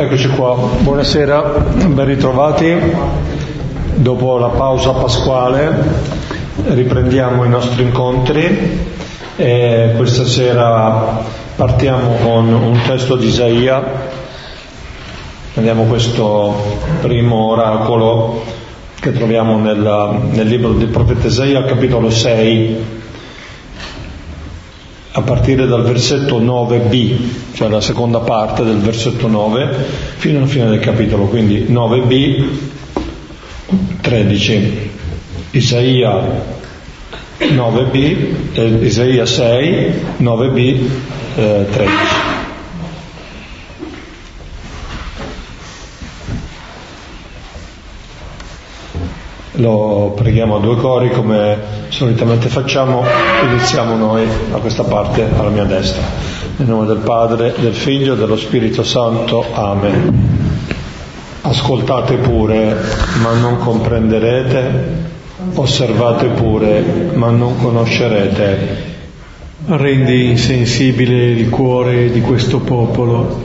Eccoci qua, buonasera, ben ritrovati. Dopo la pausa pasquale riprendiamo i nostri incontri e questa sera partiamo con un testo di Isaia. Andiamo questo primo oracolo che troviamo nella, nel libro del profeta Isaia, capitolo 6 a partire dal versetto 9b, cioè la seconda parte del versetto 9, fino alla fine del capitolo, quindi 9b, 13. Isaia 9b, eh, Isaia 6, 9b, eh, 13. Lo preghiamo a due cori come solitamente facciamo, iniziamo noi a questa parte alla mia destra. Nel nome del Padre, del Figlio e dello Spirito Santo. Amen. Ascoltate pure, ma non comprenderete, osservate pure, ma non conoscerete. Rendi insensibile il cuore di questo popolo,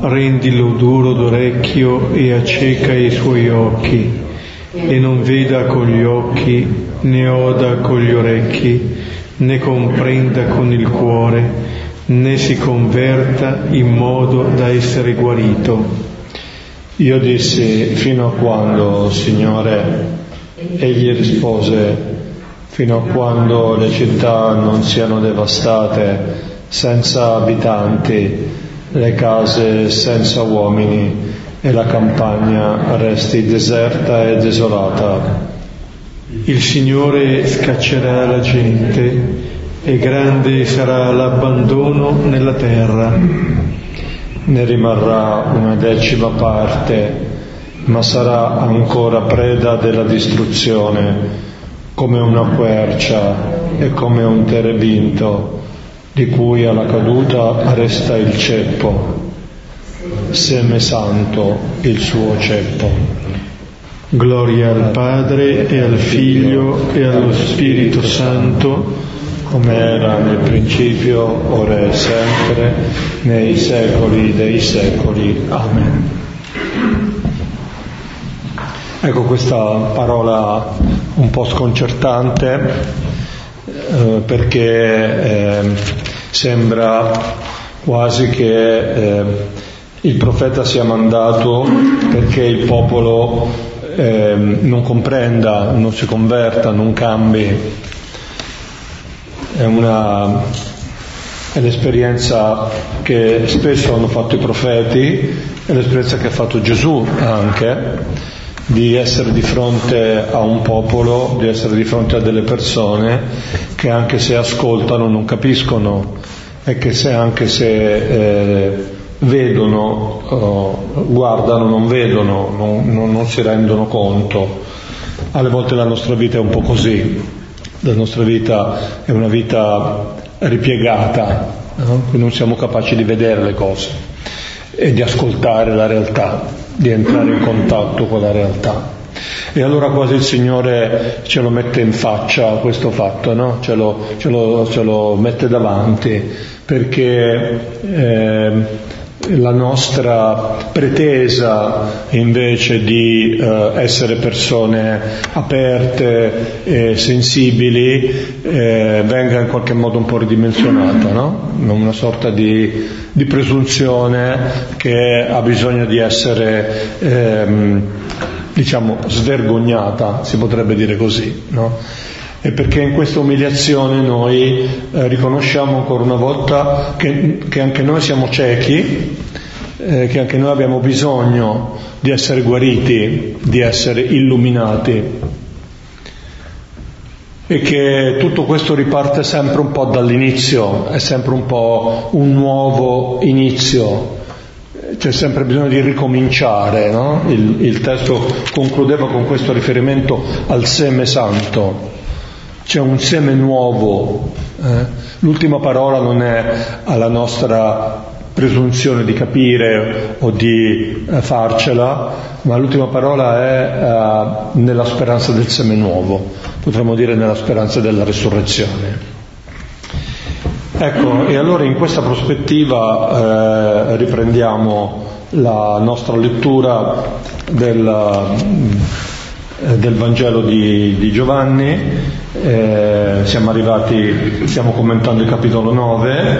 rendilo duro d'orecchio e acceca i suoi occhi e non veda con gli occhi, né oda con gli orecchi, né comprenda con il cuore, né si converta in modo da essere guarito. Io dissi, fino a quando, Signore? Egli rispose, fino a quando le città non siano devastate, senza abitanti, le case senza uomini, e la campagna resti deserta e desolata. Il Signore scaccerà la gente e grande sarà l'abbandono nella terra. Ne rimarrà una decima parte, ma sarà ancora preda della distruzione, come una quercia e come un terebinto, di cui alla caduta resta il ceppo seme santo il suo ceppo. Gloria al Padre e al Figlio e allo Spirito Santo, come era nel principio, ora e sempre, nei secoli dei secoli. Amen. Ecco questa parola un po' sconcertante eh, perché eh, sembra quasi che eh, il profeta sia mandato perché il popolo eh, non comprenda, non si converta, non cambi. È, una, è l'esperienza che spesso hanno fatto i profeti, è l'esperienza che ha fatto Gesù anche, di essere di fronte a un popolo, di essere di fronte a delle persone che anche se ascoltano non capiscono e che se anche se eh, vedono, uh, guardano, non vedono, non, non, non, si rendono conto. Alle volte la nostra vita è un po' così, la nostra vita è una vita ripiegata, no? non siamo capaci di vedere le cose e di ascoltare la realtà, di entrare in contatto con la realtà. E allora quasi il Signore ce lo mette in faccia questo fatto, no? ce, lo, ce, lo, ce, lo, mette davanti, perché eh, la nostra pretesa invece di eh, essere persone aperte e sensibili eh, venga in qualche modo un po' ridimensionata, no? una sorta di, di, presunzione che ha bisogno di essere ehm, diciamo svergognata, si potrebbe dire così. No? E perché in questa umiliazione noi eh, riconosciamo ancora una volta che, che, anche noi siamo ciechi, eh, che anche noi abbiamo bisogno di essere guariti, di essere illuminati. E che tutto questo riparte sempre un po' dall'inizio, è sempre un po' un nuovo inizio, c'è sempre bisogno di ricominciare, no? il, il testo concludeva con questo riferimento al seme santo c'è un seme nuovo. Eh? L'ultima parola non è alla nostra presunzione di capire o di eh, farcela, ma l'ultima parola è eh, nella speranza del seme nuovo, potremmo dire nella speranza della resurrezione. Ecco, e allora in questa prospettiva eh, riprendiamo la nostra lettura del, del Vangelo di, di Giovanni, eh, siamo arrivati, stiamo commentando il capitolo 9,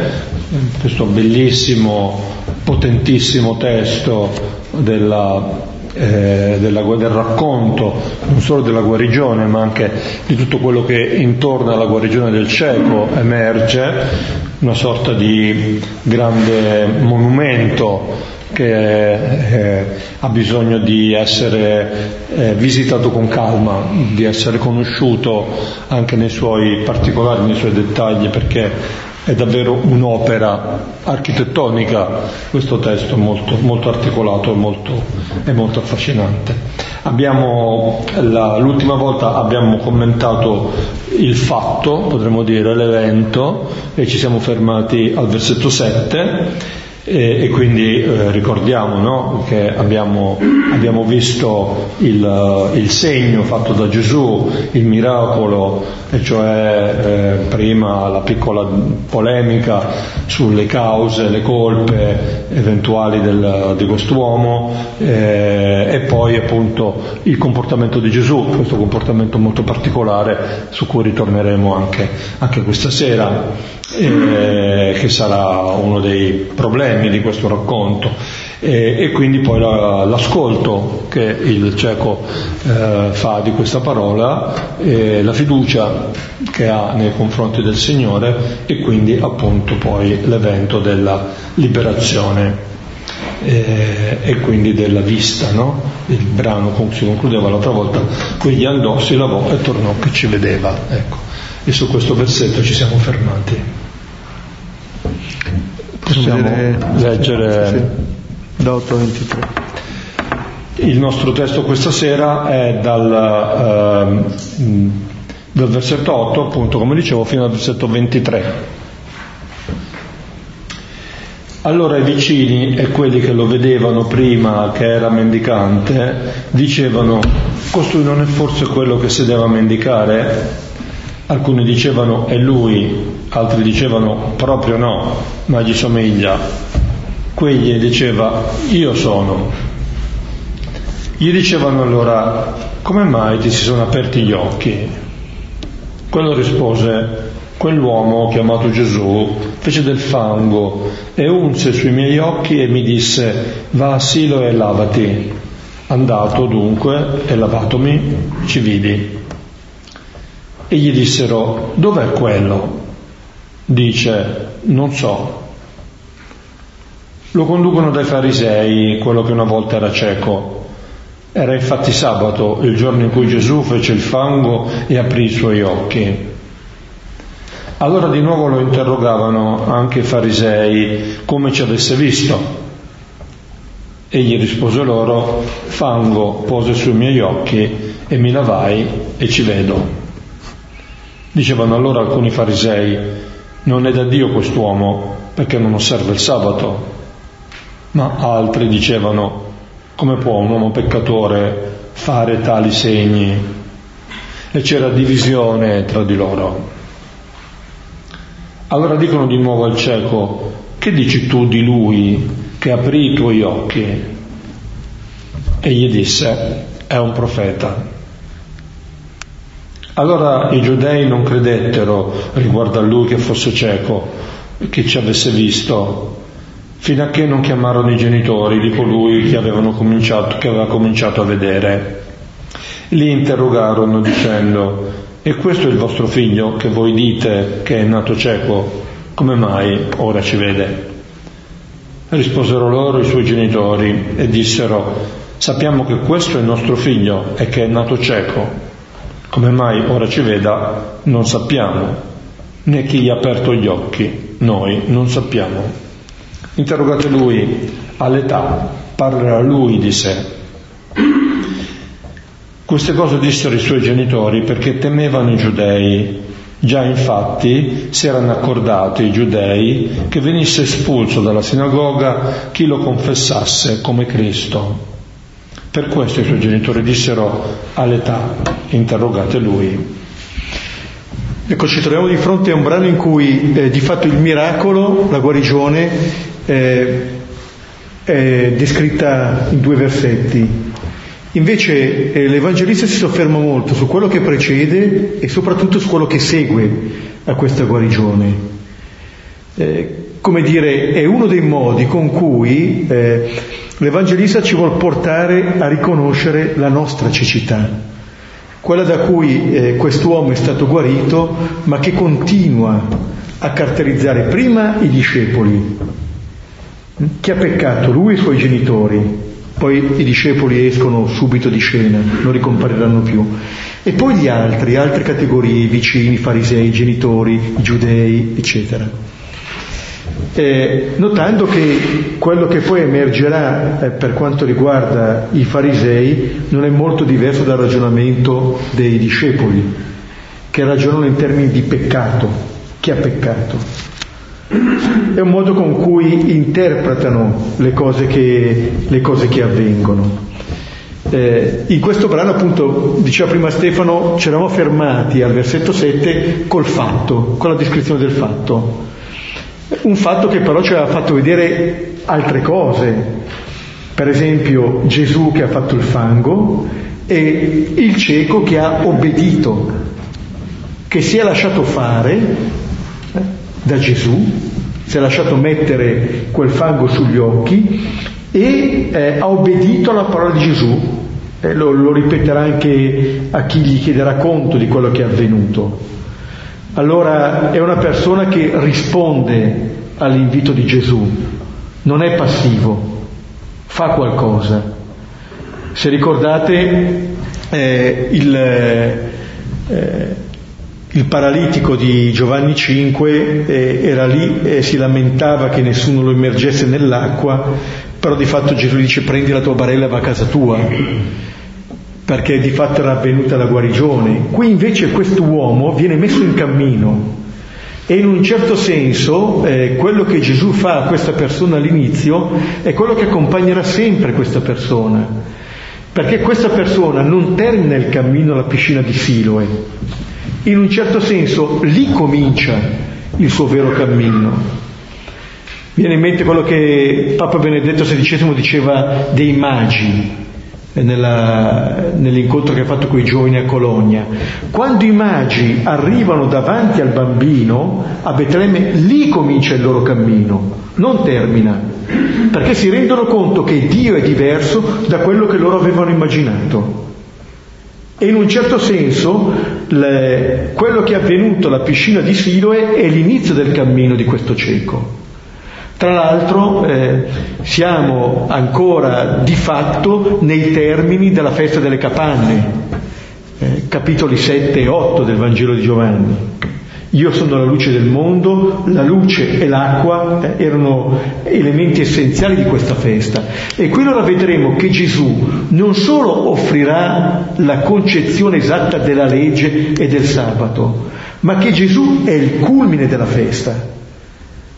questo bellissimo, potentissimo testo della eh, della, del racconto non solo della guarigione ma anche di tutto quello che intorno alla guarigione del cieco emerge, una sorta di grande monumento che eh, ha bisogno di essere eh, visitato con calma, di essere conosciuto anche nei suoi particolari, nei suoi dettagli, perché è davvero un'opera architettonica questo testo molto, molto articolato e molto, molto affascinante. Abbiamo, la, l'ultima volta abbiamo commentato il fatto, potremmo dire l'evento, e ci siamo fermati al versetto 7 e, e quindi eh, ricordiamo no, che abbiamo, abbiamo visto il, il, segno fatto da Gesù, il miracolo, e cioè eh, prima la piccola polemica sulle cause, le colpe eventuali del, di quest'uomo eh, e poi appunto il comportamento di Gesù, questo comportamento molto particolare su cui ritorneremo anche, anche questa sera eh, che sarà uno dei problemi di questo racconto. E, e quindi poi la, l'ascolto che il cieco eh, fa di questa parola, eh, la fiducia che ha nei confronti del Signore e quindi appunto poi l'evento della liberazione eh, e quindi della vista, no? il brano si concludeva l'altra volta, quindi andò, si lavò e tornò che ci vedeva. Ecco. E su questo versetto ci siamo fermati. Possiamo leggere sì, da 8 a 23. Il nostro testo questa sera è dal, eh, dal versetto 8, appunto, come dicevo, fino al versetto 23. Allora i vicini e quelli che lo vedevano prima che era mendicante dicevano, costui non è forse quello che sedeva a mendicare? Alcuni dicevano è lui, altri dicevano proprio no, ma gli somiglia. Quegli diceva io sono. Gli dicevano allora come mai ti si sono aperti gli occhi? Quello rispose quell'uomo chiamato Gesù fece del fango e unse sui miei occhi e mi disse va a Silo e lavati. Andato dunque e lavatomi ci vidi. E gli dissero dov'è quello? Dice non so. Lo conducono dai farisei, quello che una volta era cieco. Era infatti sabato, il giorno in cui Gesù fece il fango e aprì i suoi occhi. Allora di nuovo lo interrogavano anche i farisei come ci avesse visto. Egli rispose loro, fango pose sui miei occhi e mi lavai e ci vedo. Dicevano allora alcuni farisei, non è da Dio quest'uomo perché non osserva il sabato. Ma altri dicevano, come può un uomo peccatore fare tali segni? E c'era divisione tra di loro. Allora dicono di nuovo al cieco, che dici tu di lui che aprì i tuoi occhi? E gli disse, è un profeta. Allora i giudei non credettero riguardo a lui che fosse cieco, che ci avesse visto, fino a che non chiamarono i genitori di colui che, che aveva cominciato a vedere. Li interrogarono dicendo, e questo è il vostro figlio che voi dite che è nato cieco, come mai ora ci vede? Risposero loro i suoi genitori e dissero, sappiamo che questo è il nostro figlio e che è nato cieco come mai ora ci veda non sappiamo, né chi gli ha aperto gli occhi, noi non sappiamo. Interrogate lui all'età, parlerà lui di sé. Queste cose dissero i suoi genitori perché temevano i giudei. Già infatti si erano accordati i giudei che venisse espulso dalla sinagoga chi lo confessasse come Cristo. Per questo i suoi genitori dissero all'età, interrogate lui. Ecco, ci troviamo di fronte a un brano in cui eh, di fatto il miracolo, la guarigione, eh, è descritta in due versetti. Invece eh, l'Evangelista si sofferma molto su quello che precede e soprattutto su quello che segue a questa guarigione. Eh, come dire, è uno dei modi con cui eh, l'Evangelista ci vuole portare a riconoscere la nostra cecità quella da cui eh, quest'uomo è stato guarito, ma che continua a caratterizzare prima i discepoli. Chi ha peccato? Lui e i suoi genitori. Poi i discepoli escono subito di scena, non ricompariranno più. E poi gli altri, altre categorie, i vicini, i farisei, i genitori, i giudei, eccetera eh, notando che quello che poi emergerà eh, per quanto riguarda i farisei non è molto diverso dal ragionamento dei discepoli, che ragionano in termini di peccato, chi ha peccato. È un modo con cui interpretano le cose che, le cose che avvengono. Eh, in questo brano, appunto, diceva prima Stefano, ci eravamo fermati al versetto 7 col fatto, con la descrizione del fatto. Un fatto che però ci aveva fatto vedere altre cose, per esempio Gesù che ha fatto il fango e il cieco che ha obbedito, che si è lasciato fare eh, da Gesù, si è lasciato mettere quel fango sugli occhi e eh, ha obbedito alla parola di Gesù. Eh, lo, lo ripeterà anche a chi gli chiederà conto di quello che è avvenuto allora è una persona che risponde all'invito di Gesù, non è passivo, fa qualcosa. Se ricordate eh, il, eh, il, paralitico di Giovanni 5 eh, era lì e si lamentava che nessuno lo immergesse nell'acqua, però di fatto Gesù dice prendi la tua barella e va a casa tua perché di fatto era avvenuta la guarigione. Qui invece questo uomo viene messo in cammino e in un certo senso eh, quello che Gesù fa a questa persona all'inizio è quello che accompagnerà sempre questa persona, perché questa persona non termina il cammino alla piscina di Siloe, in un certo senso lì comincia il suo vero cammino. Viene in mente quello che Papa Benedetto XVI diceva dei magi, nella, nell'incontro che ha fatto con i giovani a Cologna. Quando i magi arrivano davanti al bambino a Betlemme, lì comincia il loro cammino, non termina, perché si rendono conto che Dio è diverso da quello che loro avevano immaginato. E in un certo senso le, quello che è avvenuto alla piscina di Siloe è l'inizio del cammino di questo cieco. Tra l'altro eh, siamo ancora di fatto nei termini della festa delle capanne, eh, capitoli 7 e 8 del Vangelo di Giovanni. Io sono la luce del mondo, la luce e l'acqua eh, erano elementi essenziali di questa festa. E qui allora vedremo che Gesù non solo offrirà la concezione esatta della legge e del sabato, ma che Gesù è il culmine della festa.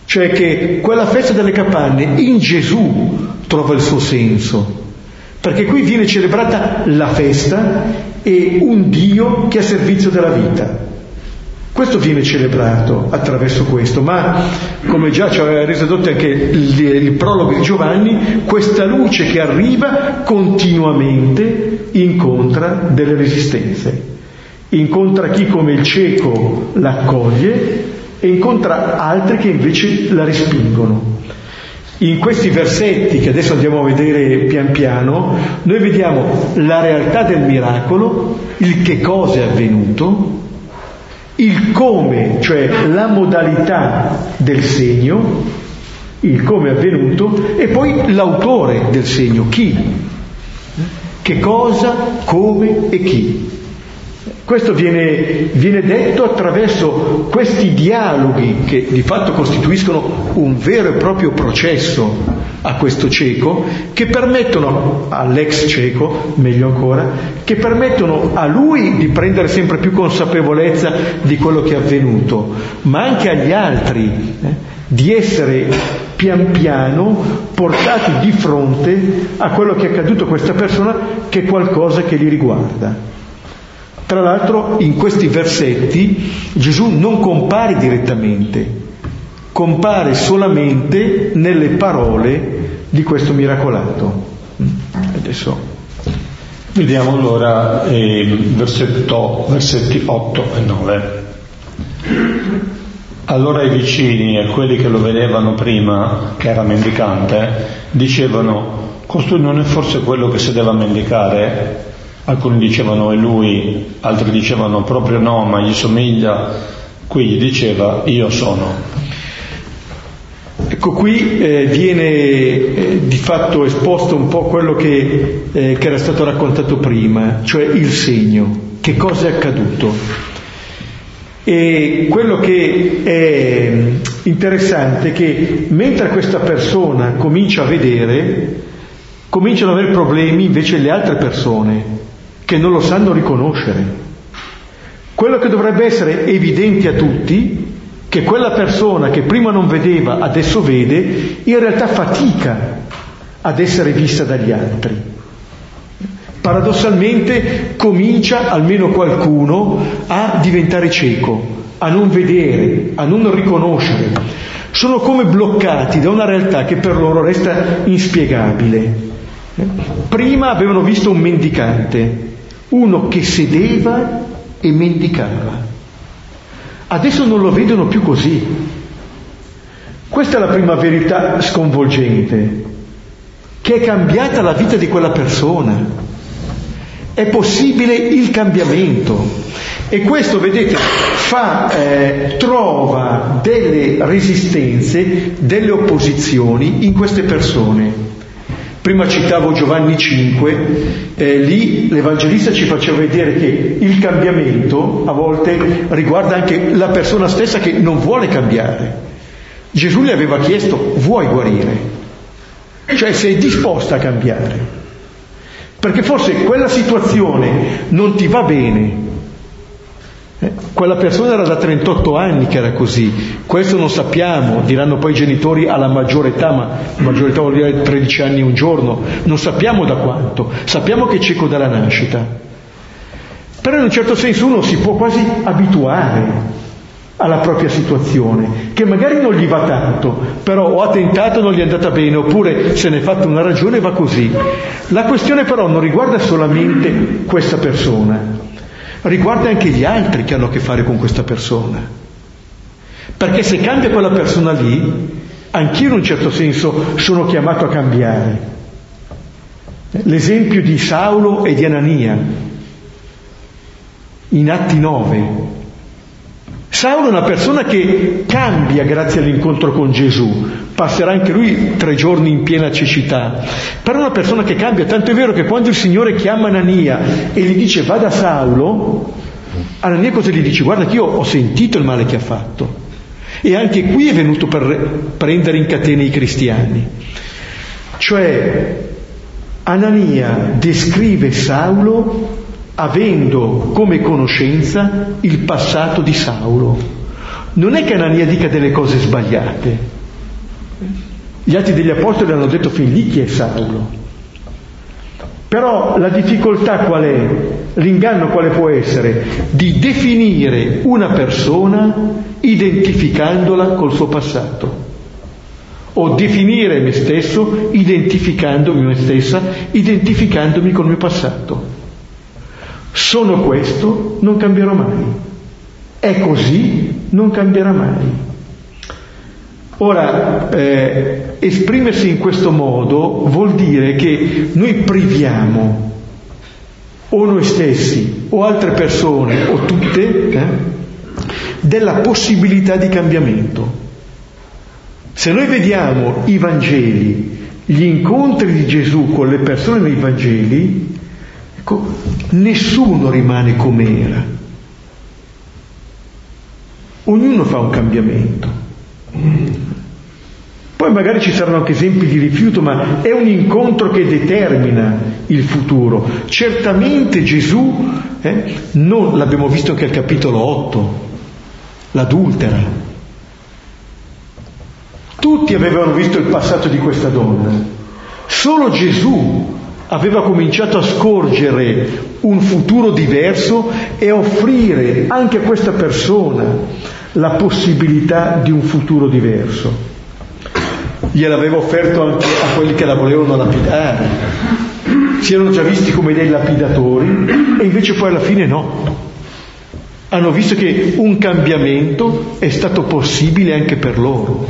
Cioè che quella festa delle capanne in Gesù trova il suo senso, perché qui viene celebrata la festa e un Dio che è a servizio della vita. Questo viene celebrato attraverso questo, ma come già ci aveva reso dotte anche il, il, prologo di Giovanni, questa luce che arriva continuamente incontra delle resistenze. Incontra chi come il cieco l'accoglie e incontra altri che invece la respingono. In questi versetti che adesso andiamo a vedere pian piano, noi vediamo la realtà del miracolo, il che cosa è avvenuto, il come, cioè la modalità del segno, il come è avvenuto, e poi l'autore del segno, chi, che cosa, come e chi. Questo viene, viene, detto attraverso questi dialoghi che di fatto costituiscono un vero e proprio processo a questo cieco, che permettono all'ex cieco, meglio ancora, che permettono a lui di prendere sempre più consapevolezza di quello che è avvenuto, ma anche agli altri eh, di essere pian piano portati di fronte a quello che è accaduto a questa persona che è qualcosa che li riguarda. Tra l'altro in questi versetti Gesù non compare direttamente, compare solamente nelle parole di questo miracolato. Adesso vediamo allora eh, versetto, versetti 8 e 9. Allora i vicini e quelli che lo vedevano prima, che era mendicante, dicevano, costui non è forse quello che sedeva a mendicare? Alcuni dicevano è lui, altri dicevano proprio no, ma gli somiglia. Qui gli diceva io sono. Ecco, qui eh, viene eh, di fatto esposto un po' quello che, eh, che era stato raccontato prima, cioè il segno, che cosa è accaduto. E quello che è interessante è che mentre questa persona comincia a vedere, cominciano ad avere problemi invece le altre persone che non lo sanno riconoscere. Quello che dovrebbe essere evidente a tutti, che quella persona che prima non vedeva, adesso vede, in realtà fatica ad essere vista dagli altri. Paradossalmente comincia almeno qualcuno a diventare cieco, a non vedere, a non riconoscere. Sono come bloccati da una realtà che per loro resta inspiegabile. Prima avevano visto un mendicante, uno che sedeva e mendicava. Adesso non lo vedono più così. Questa è la prima verità sconvolgente, che è cambiata la vita di quella persona. È possibile il cambiamento e questo, vedete, fa, eh, trova delle resistenze, delle opposizioni in queste persone. Prima citavo Giovanni 5, eh, lì l'Evangelista ci faceva vedere che il cambiamento a volte riguarda anche la persona stessa che non vuole cambiare. Gesù le aveva chiesto, vuoi guarire? Cioè sei disposta a cambiare. Perché forse quella situazione non ti va bene, quella persona era da 38 anni che era così, questo non sappiamo, diranno poi i genitori alla maggiore età, ma maggiore età vuol dire 13 anni un giorno, non sappiamo da quanto, sappiamo che è cieco dalla nascita. Però in un certo senso uno si può quasi abituare alla propria situazione, che magari non gli va tanto, però o ha tentato non gli è andata bene, oppure se ne è fatta una ragione va così. La questione però non riguarda solamente questa persona, riguarda anche gli altri che hanno a che fare con questa persona. Perché se cambia quella persona lì, anch'io in un certo senso sono chiamato a cambiare. L'esempio di Saulo e di Anania in Atti 9. Saulo è una persona che cambia grazie all'incontro con Gesù, passerà anche lui tre giorni in piena cecità, però è una persona che cambia, tanto è vero che quando il Signore chiama Anania e gli dice va da Saulo, Anania cosa gli dice? Guarda che io ho sentito il male che ha fatto e anche qui è venuto per prendere in catene i cristiani. Cioè Anania descrive Saulo avendo come conoscenza il passato di Saulo. Non è che Anania dica delle cose sbagliate, gli atti degli apostoli hanno detto fin lì chi è Saulo. Però la difficoltà qual è? L'inganno quale può essere? Di definire una persona identificandola col suo passato. O definire me stesso identificandomi me stessa, identificandomi col mio passato. Sono questo, non cambierò mai. È così, non cambierà mai. Ora, eh, esprimersi in questo modo vuol dire che noi priviamo o noi stessi o altre persone o tutte eh, della possibilità di cambiamento. Se noi vediamo i Vangeli, gli incontri di Gesù con le persone nei Vangeli, ecco, nessuno rimane come era. Ognuno fa un cambiamento. Poi magari ci saranno anche esempi di rifiuto, ma è un incontro che determina il futuro. Certamente Gesù, eh, non l'abbiamo visto anche al capitolo 8, l'adultera. Tutti avevano visto il passato di questa donna, solo Gesù aveva cominciato a scorgere un futuro diverso e offrire anche a questa persona la possibilità di un futuro diverso. Gliel'aveva offerto anche a quelli che la volevano lapidare. Si erano già visti come dei lapidatori e invece poi alla fine no. Hanno visto che un cambiamento è stato possibile anche per loro.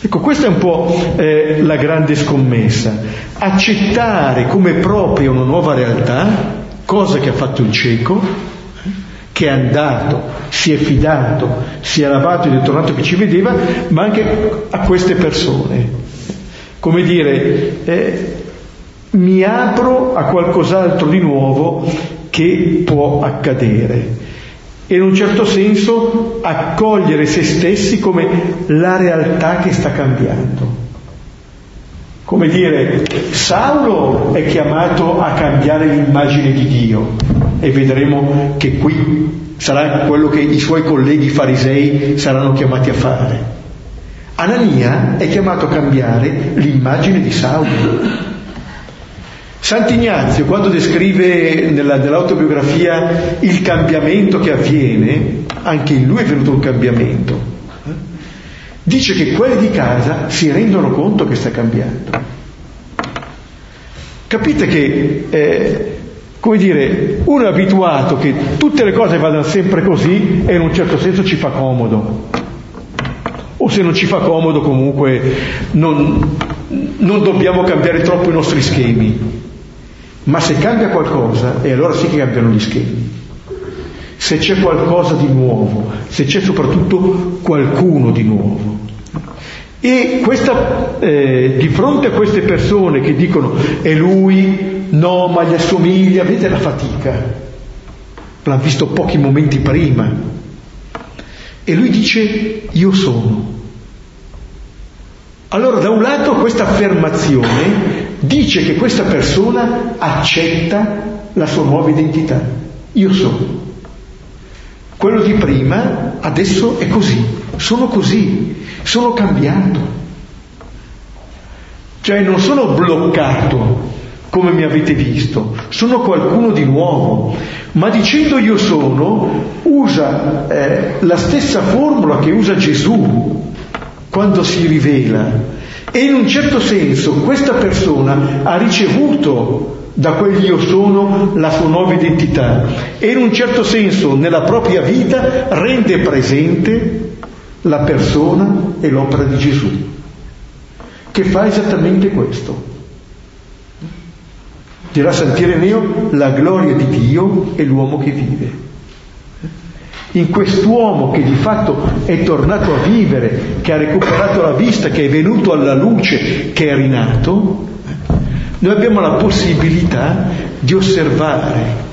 Ecco, questa è un po' eh, la grande scommessa. Accettare come propria una nuova realtà, cosa che ha fatto il cieco, che è andato, si è fidato, si è lavato ed è tornato che ci vedeva, ma anche a queste persone. Come dire, eh, mi apro a qualcos'altro di nuovo che può accadere e in un certo senso accogliere se stessi come la realtà che sta cambiando. Come dire, Saulo è chiamato a cambiare l'immagine di Dio e vedremo che qui sarà quello che i suoi colleghi farisei saranno chiamati a fare. Anania è chiamato a cambiare l'immagine di Saulo Sant'Ignazio, quando descrive nella, nell'autobiografia il cambiamento che avviene, anche in lui è venuto un cambiamento? Dice che quelli di casa si rendono conto che sta cambiando. Capite che, eh, come dire, uno è abituato che tutte le cose vadano sempre così e in un certo senso ci fa comodo. O se non ci fa comodo comunque non, non dobbiamo cambiare troppo i nostri schemi. Ma se cambia qualcosa, e allora sì che cambiano gli schemi. Se c'è qualcosa di nuovo, se c'è soprattutto qualcuno di nuovo. E questa, eh, di fronte a queste persone che dicono è lui, no, ma gli assomiglia, vedete la fatica. L'ha visto pochi momenti prima. E lui dice io sono. Allora da un lato questa affermazione dice che questa persona accetta la sua nuova identità. Io sono. Quello di prima adesso è così, sono così, sono cambiato. Cioè non sono bloccato come mi avete visto, sono qualcuno di nuovo, ma dicendo io sono usa eh, la stessa formula che usa Gesù quando si rivela. E in un certo senso questa persona ha ricevuto da quel io sono la sua nuova identità. E in un certo senso nella propria vita rende presente la persona e l'opera di Gesù, che fa esattamente questo. Dirà Sant'Ireneo, la gloria di Dio è l'uomo che vive in quest'uomo che di fatto è tornato a vivere, che ha recuperato la vista, che è venuto alla luce, che è rinato, noi abbiamo la possibilità di osservare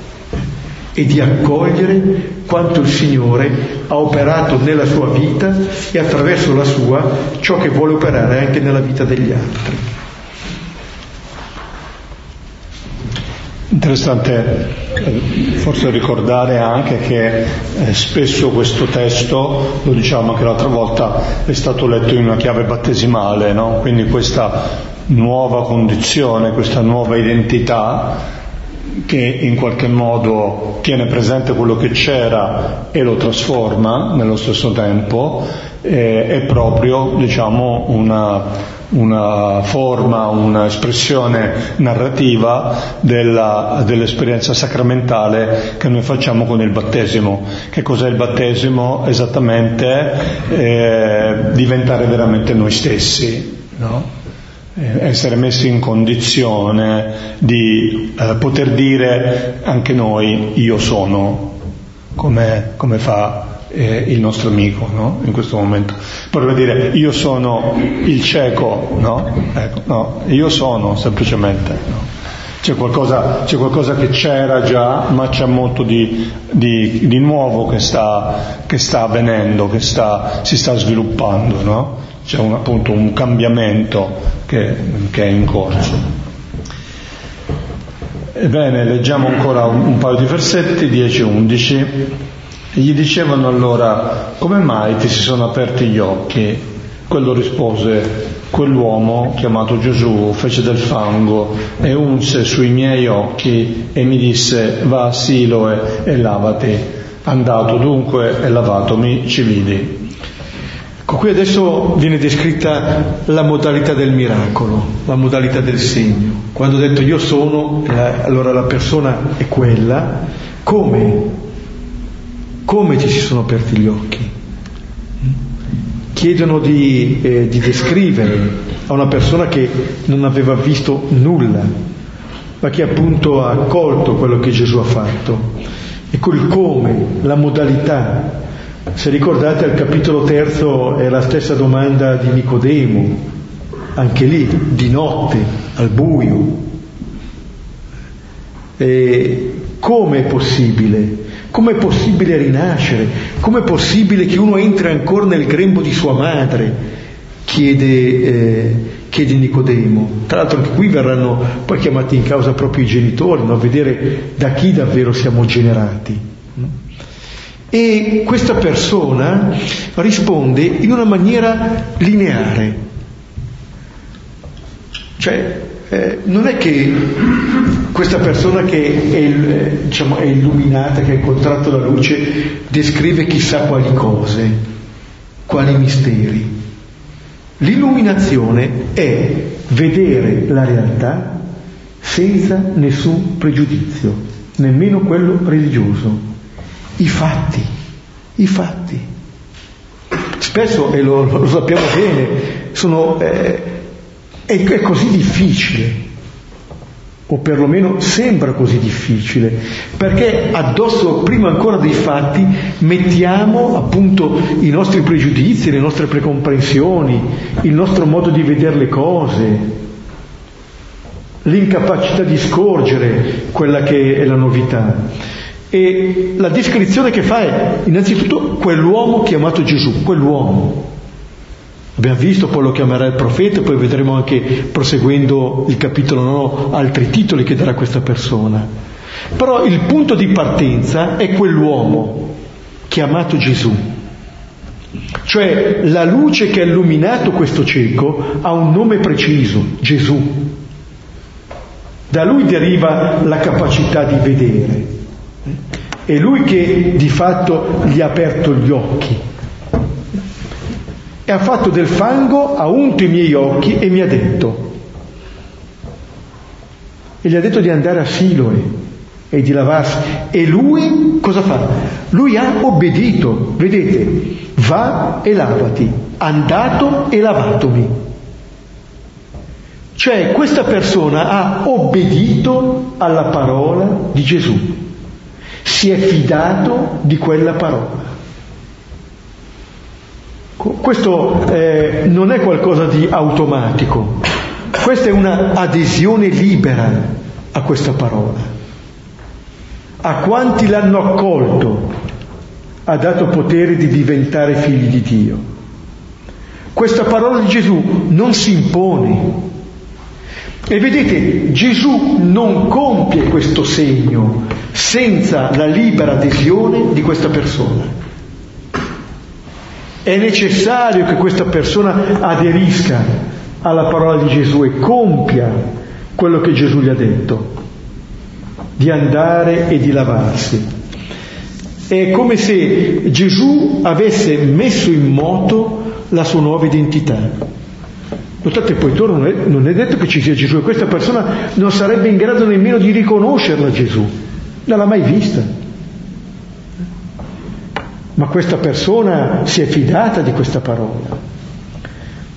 e di accogliere quanto il Signore ha operato nella sua vita e attraverso la sua ciò che vuole operare anche nella vita degli altri. Interessante eh, forse ricordare anche che eh, spesso questo testo, lo diciamo anche l'altra volta, è stato letto in una chiave battesimale, no? quindi questa nuova condizione, questa nuova identità che in qualche modo tiene presente quello che c'era e lo trasforma nello stesso tempo, eh, è proprio diciamo, una una forma, un'espressione narrativa della, dell'esperienza sacramentale che noi facciamo con il battesimo. Che cos'è il battesimo? Esattamente eh, diventare veramente noi stessi, no? Eh, essere messi in condizione di eh, poter dire anche noi io sono, come, come fa eh, il nostro amico no? in questo momento. Potrebbe dire io sono il cieco, no? Ecco, no, io sono semplicemente. No? C'è, qualcosa, c'è qualcosa, che c'era già, ma c'è molto di, di, di nuovo che sta, che sta, avvenendo, che sta, si sta sviluppando. No? C'è un, appunto un cambiamento che, che è in corso. Ebbene, leggiamo ancora un, un paio di versetti, 10-11. E gli dicevano allora, come mai ti si sono aperti gli occhi? Quello rispose, quell'uomo chiamato Gesù fece del fango e unse sui miei occhi e mi disse va a Siloe e lavati. Andato dunque e lavatomi ci vidi. Ecco, qui adesso viene descritta la modalità del miracolo, la modalità del segno. Quando ho detto io sono, allora la persona è quella, come? Come ti si sono aperti gli occhi? Chiedono di, eh, di descrivere a una persona che non aveva visto nulla, ma che appunto ha accolto quello che Gesù ha fatto. Ecco il come, la modalità, se ricordate al capitolo terzo è la stessa domanda di Nicodemo, anche lì, di notte, al buio. E come è possibile? Come è possibile rinascere? Come è possibile che uno entri ancora nel grembo di sua madre? Chiede, eh, chiede Nicodemo. Tra l'altro anche qui verranno poi chiamati in causa proprio i genitori, no? a vedere da chi davvero siamo generati. E questa persona risponde in una maniera lineare. Cioè, eh, non è che questa persona che è, eh, diciamo, è, illuminata, che ha incontrato la luce, descrive chissà quali cose, quali misteri. L'illuminazione è vedere la realtà senza nessun pregiudizio, nemmeno quello religioso i fatti, i fatti. Spesso, e lo, lo sappiamo bene, sono, eh, è, è così difficile, o perlomeno sembra così difficile, perché addosso, prima ancora dei fatti, mettiamo appunto i nostri pregiudizi, le nostre precomprensioni, il nostro modo di vedere le cose, l'incapacità di scorgere quella che è la novità. E la descrizione che fa è innanzitutto quell'uomo chiamato Gesù, quell'uomo. Abbiamo visto, poi lo chiamerà il profeta, poi vedremo anche proseguendo il capitolo 9 altri titoli che darà questa persona. Però il punto di partenza è quell'uomo chiamato Gesù. Cioè la luce che ha illuminato questo cieco ha un nome preciso, Gesù. Da lui deriva la capacità di vedere. È lui che di fatto gli ha aperto gli occhi e ha fatto del fango, ha unto i miei occhi e mi ha detto, e gli ha detto di andare a Siloe e di lavarsi. E lui cosa fa? Lui ha obbedito, vedete, va e lavati, andato e lavatomi. Cioè questa persona ha obbedito alla parola di Gesù si è fidato di quella parola. Questo eh, non è qualcosa di automatico, questa è un'adesione libera a questa parola. A quanti l'hanno accolto ha dato potere di diventare figli di Dio. Questa parola di Gesù non si impone, e vedete, Gesù non compie questo segno senza la libera adesione di questa persona. È necessario che questa persona aderisca alla parola di Gesù e compia quello che Gesù gli ha detto, di andare e di lavarsi. È come se Gesù avesse messo in moto la sua nuova identità. Notate poi torno, non è, non è detto che ci sia Gesù e questa persona non sarebbe in grado nemmeno di riconoscerla Gesù, non l'ha mai vista. Ma questa persona si è fidata di questa parola.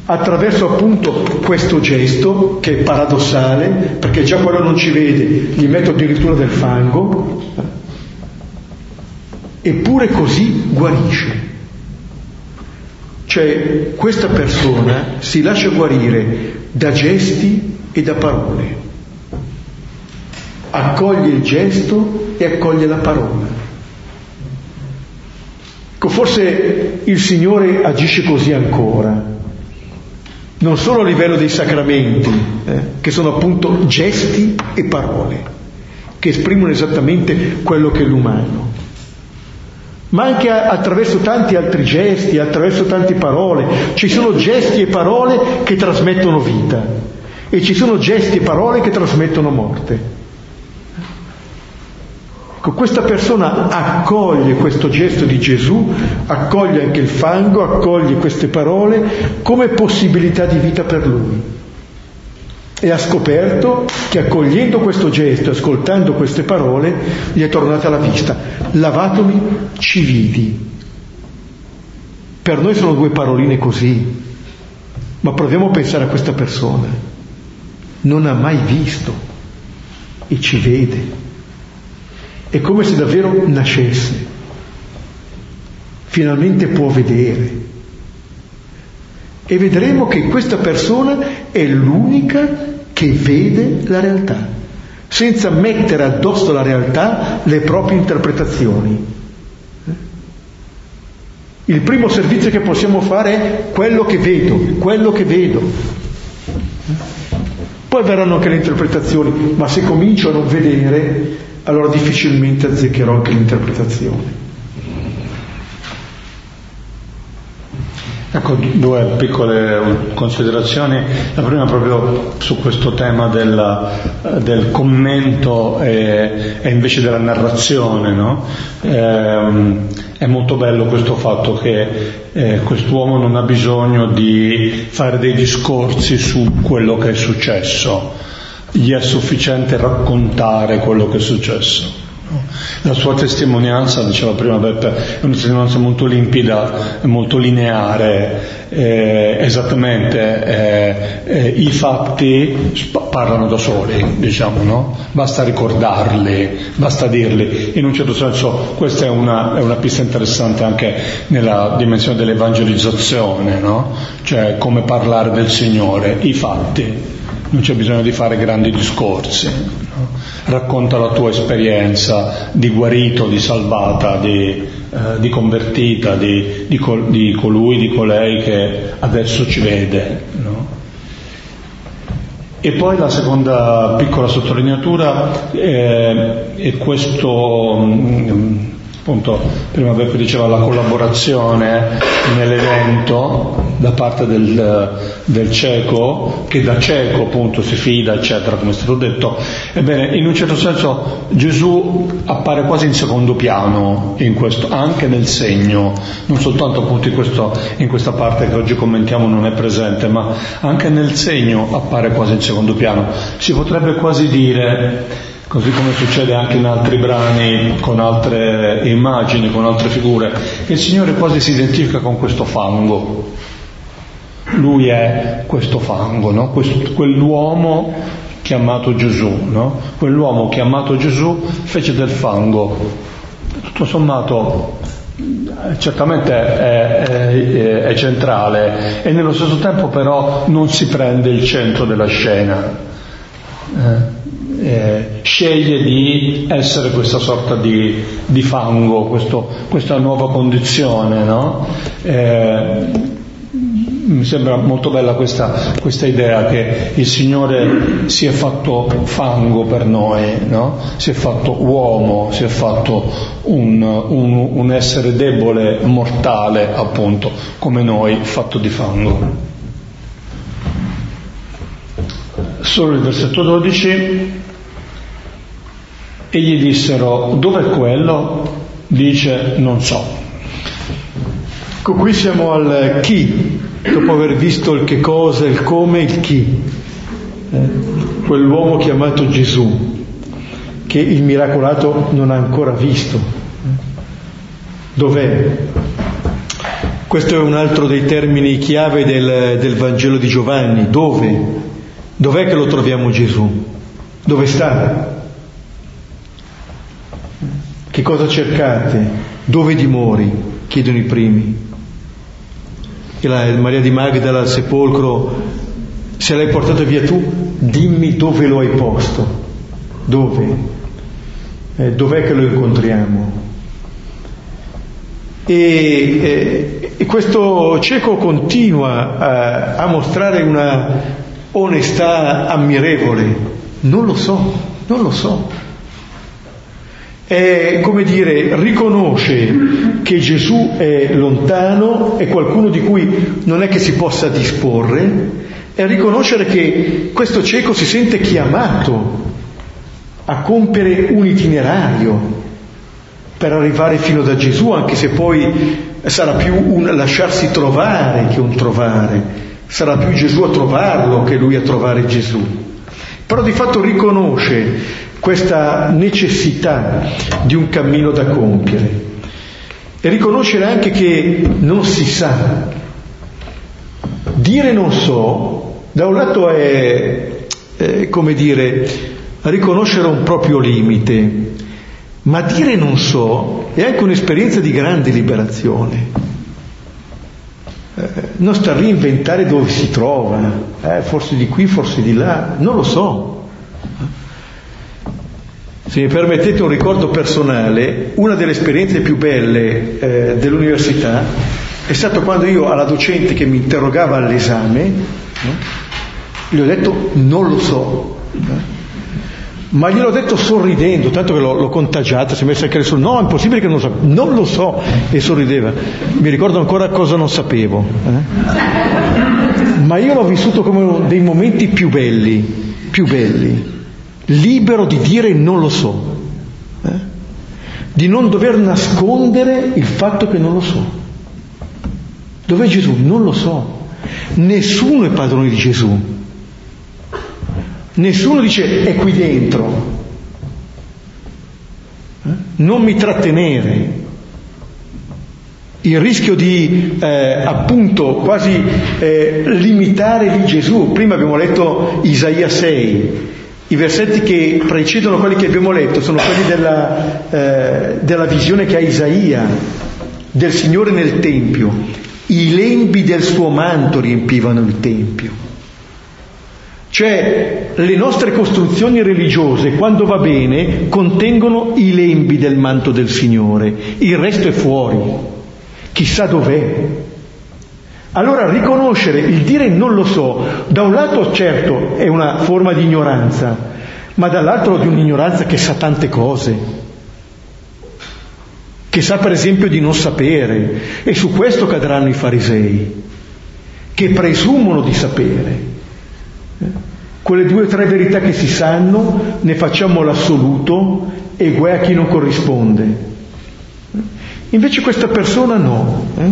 Attraverso appunto questo gesto, che è paradossale, perché già quello non ci vede, gli metto addirittura del fango, eppure così guarisce. Cioè questa persona si lascia guarire da gesti e da parole. Accoglie il gesto e accoglie la parola. Ecco, forse il Signore agisce così ancora, non solo a livello dei sacramenti, eh, che sono appunto gesti e parole, che esprimono esattamente quello che è l'umano, ma anche attraverso tanti altri gesti, attraverso tante parole. Ci sono gesti e parole che trasmettono vita e ci sono gesti e parole che trasmettono morte. Ecco, questa persona accoglie questo gesto di Gesù, accoglie anche il fango, accoglie queste parole come possibilità di vita per lui. E ha scoperto che accogliendo questo gesto, ascoltando queste parole, gli è tornata la vista. Lavatomi, ci vidi. Per noi sono due paroline così, ma proviamo a pensare a questa persona. Non ha mai visto e ci vede. È come se davvero nascesse. Finalmente può vedere. E vedremo che questa persona è l'unica che vede la realtà, senza mettere addosso alla realtà le proprie interpretazioni. Il primo servizio che possiamo fare è quello che vedo, quello che vedo. Poi verranno anche le interpretazioni, ma se comincio a non vedere, allora difficilmente azzeccherò anche l'interpretazione. Ecco, due piccole considerazioni. La prima proprio su questo tema del, del commento e, e, invece della narrazione. No? Eh, è molto bello questo fatto che eh, quest'uomo non ha bisogno di fare dei discorsi su quello che è successo gli è sufficiente raccontare quello che è successo. La sua testimonianza, diceva prima Beppe, è una testimonianza molto limpida, molto lineare, eh, esattamente eh, eh, i fatti parlano da soli, diciamo, no? Basta ricordarli, basta dirli. In un certo senso questa è una, è una pista interessante anche nella dimensione dell'evangelizzazione, no? Cioè come parlare del Signore, i fatti non c'è bisogno di fare grandi discorsi. No? Racconta la tua esperienza di guarito, di salvata, di, eh, di convertita, di, di, col, di, colui, di colei che adesso ci vede. No? E poi la seconda piccola sottolineatura eh, è questo. Mh, mm, appunto prima Beppe diceva la collaborazione nell'evento da parte del, del cieco che da cieco appunto si fida eccetera come è stato detto. Ebbene in un certo senso Gesù appare quasi in secondo piano in questo, anche nel segno. Non soltanto appunto in, questo, in questa parte che oggi commentiamo non è presente ma anche nel segno appare quasi in secondo piano. Si potrebbe quasi dire così come succede anche in altri brani con altre immagini, con altre figure, che il Signore quasi si identifica con questo fango. Lui è questo fango, no? questo, quell'uomo chiamato Gesù, no? quell'uomo chiamato Gesù fece del fango. Tutto sommato certamente è, è, è, centrale e nello stesso tempo però non si prende il centro della scena. Eh? Eh, sceglie di essere questa sorta di, di fango, questo, questa nuova condizione. No? Eh, mi sembra molto bella questa, questa, idea che il Signore si è fatto fango per noi, no? si è fatto uomo, si è fatto un, un, un essere debole, mortale appunto, come noi, fatto di fango. Solo il versetto 12 e gli dissero dov'è quello? Dice non so. Ecco, qui siamo al chi, dopo aver visto il che cosa, il come, il chi. Eh, quell'uomo chiamato Gesù, che il miracolato non ha ancora visto. Dov'è? Questo è un altro dei termini chiave del, del Vangelo di Giovanni. Dove? Dov'è che lo troviamo Gesù? Dove sta? Che cosa cercate? Dove dimori? chiedono i primi. E la Maria di Magdala al sepolcro, se l'hai portato via tu, dimmi dove lo hai posto. Dove? Eh, dov'è che lo incontriamo? E, e, e questo cieco continua a, a mostrare una onestà ammirevole. Non lo so, non lo so. È, come dire, riconosce che Gesù è lontano, è qualcuno di cui non è che si possa disporre, è riconoscere che questo cieco si sente chiamato a compiere un itinerario per arrivare fino da Gesù, anche se poi sarà più un lasciarsi trovare che un trovare, sarà più Gesù a trovarlo che lui a trovare Gesù. Però di fatto riconosce questa necessità di un cammino da compiere e riconoscere anche che non si sa. Dire non so, da un lato è, è come dire, riconoscere un proprio limite, ma dire non so è anche un'esperienza di grande liberazione. Eh, non sta a reinventare dove si trova, eh, forse di qui, forse di là, non lo so. Se mi permettete un ricordo personale, una delle esperienze più belle eh, dell'università è stato quando io alla docente che mi interrogava all'esame, no, gli ho detto non lo so. No? Ma gliel'ho detto sorridendo, tanto che l'ho, l'ho contagiata, si è messa anche sul no, è impossibile che non lo so, non lo so, e sorrideva. Mi ricordo ancora cosa non sapevo. Eh? Ma io l'ho vissuto come dei momenti più belli, più belli libero di dire non lo so, eh? di non dover nascondere il fatto che non lo so. Dov'è Gesù? Non lo so. Nessuno è padrone di Gesù. Nessuno dice è qui dentro. Eh? Non mi trattenere. Il rischio di eh, appunto quasi eh, limitare lì Gesù. Prima abbiamo letto Isaia 6, i versetti che precedono quelli che abbiamo letto sono quelli della, eh, della visione che ha Isaia del Signore nel Tempio. I lembi del suo manto riempivano il Tempio. Cioè le nostre costruzioni religiose, quando va bene, contengono i lembi del manto del Signore, il resto è fuori, chissà dov'è. Allora riconoscere il dire non lo so, da un lato certo è una forma di ignoranza, ma dall'altro di un'ignoranza che sa tante cose, che sa per esempio di non sapere, e su questo cadranno i farisei, che presumono di sapere. Quelle due o tre verità che si sanno, ne facciamo l'assoluto e guai a chi non corrisponde. Invece questa persona no. Eh?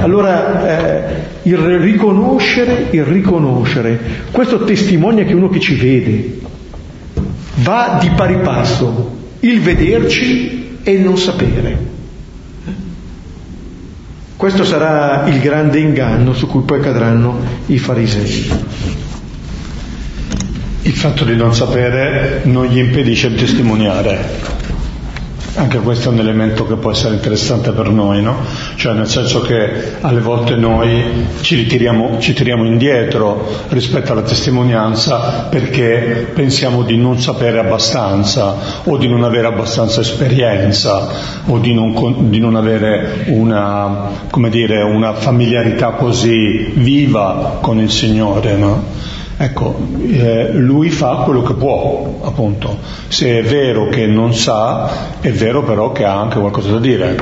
Allora eh, il riconoscere, il riconoscere, questo testimonia che uno che ci vede va di pari passo, il vederci e il non sapere. Questo sarà il grande inganno su cui poi cadranno i farisei. Il fatto di non sapere non gli impedisce di testimoniare. Anche questo è un elemento che può essere interessante per noi, no? Cioè nel senso che alle volte noi ci ritiriamo, ci tiriamo indietro rispetto alla testimonianza perché pensiamo di non sapere abbastanza o di non avere abbastanza esperienza o di non, di non avere una, dire, una familiarità così viva con il Signore, no? Ecco, eh, lui fa quello che può, appunto. Se è vero che non sa, è vero però che ha anche qualcosa da dire,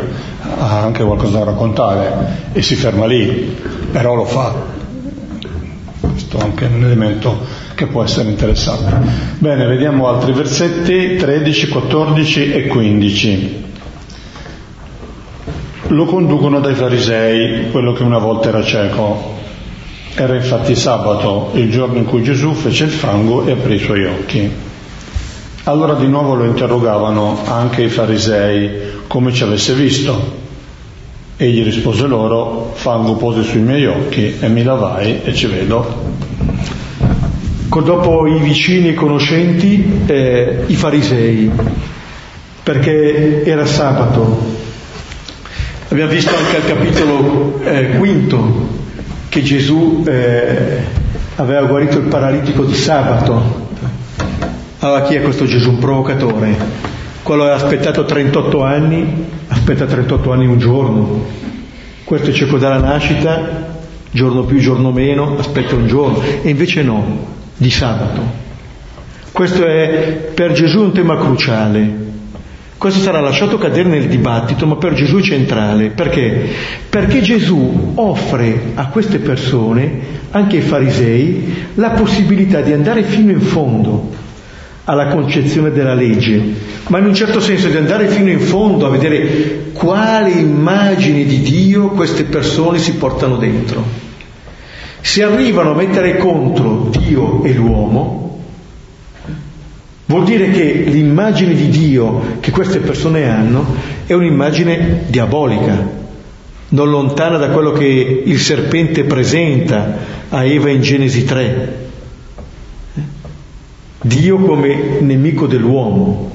ha anche qualcosa da raccontare e si ferma lì, però lo fa. Questo è anche un elemento che può essere interessante. Bene, vediamo altri versetti 13, 14 e 15. Lo conducono dai farisei, quello che una volta era cieco, era infatti sabato, il giorno in cui Gesù fece il fango e aprì i suoi occhi. Allora di nuovo lo interrogavano anche i farisei come ci avesse visto. Egli rispose loro, fango pose sui miei occhi e mi lavai e ci vedo. Dopo i vicini e conoscenti, eh, i farisei, perché era sabato. Abbiamo visto anche al capitolo eh, quinto che Gesù eh, aveva guarito il paralitico di sabato. Allora chi è questo Gesù? Un provocatore. Quello aveva aspettato 38 anni, aspetta 38 anni un giorno. Questo è cieco dalla nascita, giorno più, giorno meno, aspetta un giorno. E invece no, di sabato. Questo è per Gesù un tema cruciale. Questo sarà lasciato cadere nel dibattito, ma per Gesù è centrale. Perché? Perché Gesù offre a queste persone, anche ai farisei, la possibilità di andare fino in fondo alla concezione della legge, ma in un certo senso di andare fino in fondo a vedere quali immagini di Dio queste persone si portano dentro. Se arrivano a mettere contro Dio e l'uomo, Vuol dire che l'immagine di Dio che queste persone hanno è un'immagine diabolica, non lontana da quello che il serpente presenta a Eva in Genesi 3. Dio come nemico dell'uomo,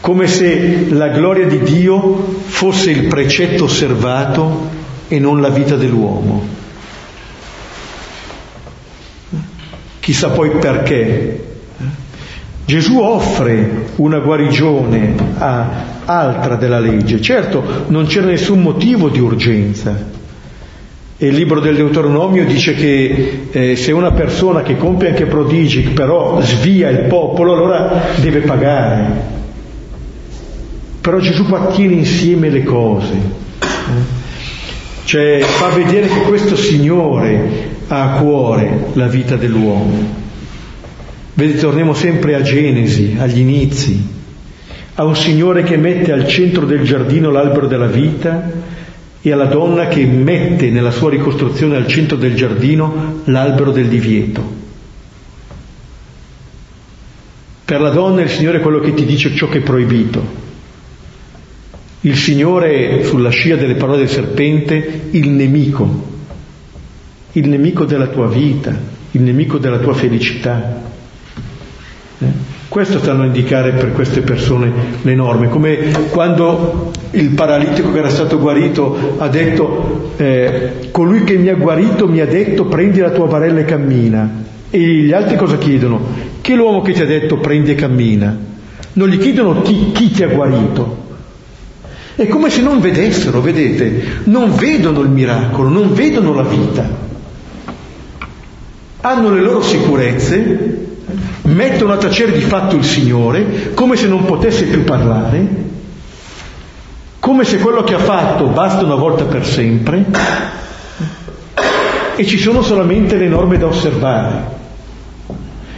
come se la gloria di Dio fosse il precetto osservato e non la vita dell'uomo. Chissà poi perché Gesù offre una guarigione a altra della legge. Certo, non c'era nessun motivo di urgenza. E il libro del Deuteronomio dice che eh, se una persona che compie anche prodigi però svia il popolo, allora deve pagare. Però Gesù qua tiene insieme le cose. Eh? Cioè fa vedere che questo Signore ha a cuore la vita dell'uomo. Vedete, torniamo sempre a Genesi, agli inizi, a un Signore che mette al centro del giardino l'albero della vita e alla donna che mette nella sua ricostruzione al centro del giardino l'albero del divieto. Per la donna il Signore è quello che ti dice ciò che è proibito. Il Signore, sulla scia delle parole del serpente, il nemico, il nemico della tua vita, il nemico della tua felicità. Questo stanno a indicare per queste persone le norme, come quando il paralitico che era stato guarito ha detto, eh, colui che mi ha guarito mi ha detto prendi la tua barella e cammina. E gli altri cosa chiedono? Chi è l'uomo che ti ha detto prendi e cammina? Non gli chiedono chi, chi ti ha guarito. È come se non vedessero, vedete, non vedono il miracolo, non vedono la vita. Hanno le loro sicurezze, mettono a tacere di fatto il Signore come se non potesse più parlare, come se quello che ha fatto basta una volta per sempre e ci sono solamente le norme da osservare.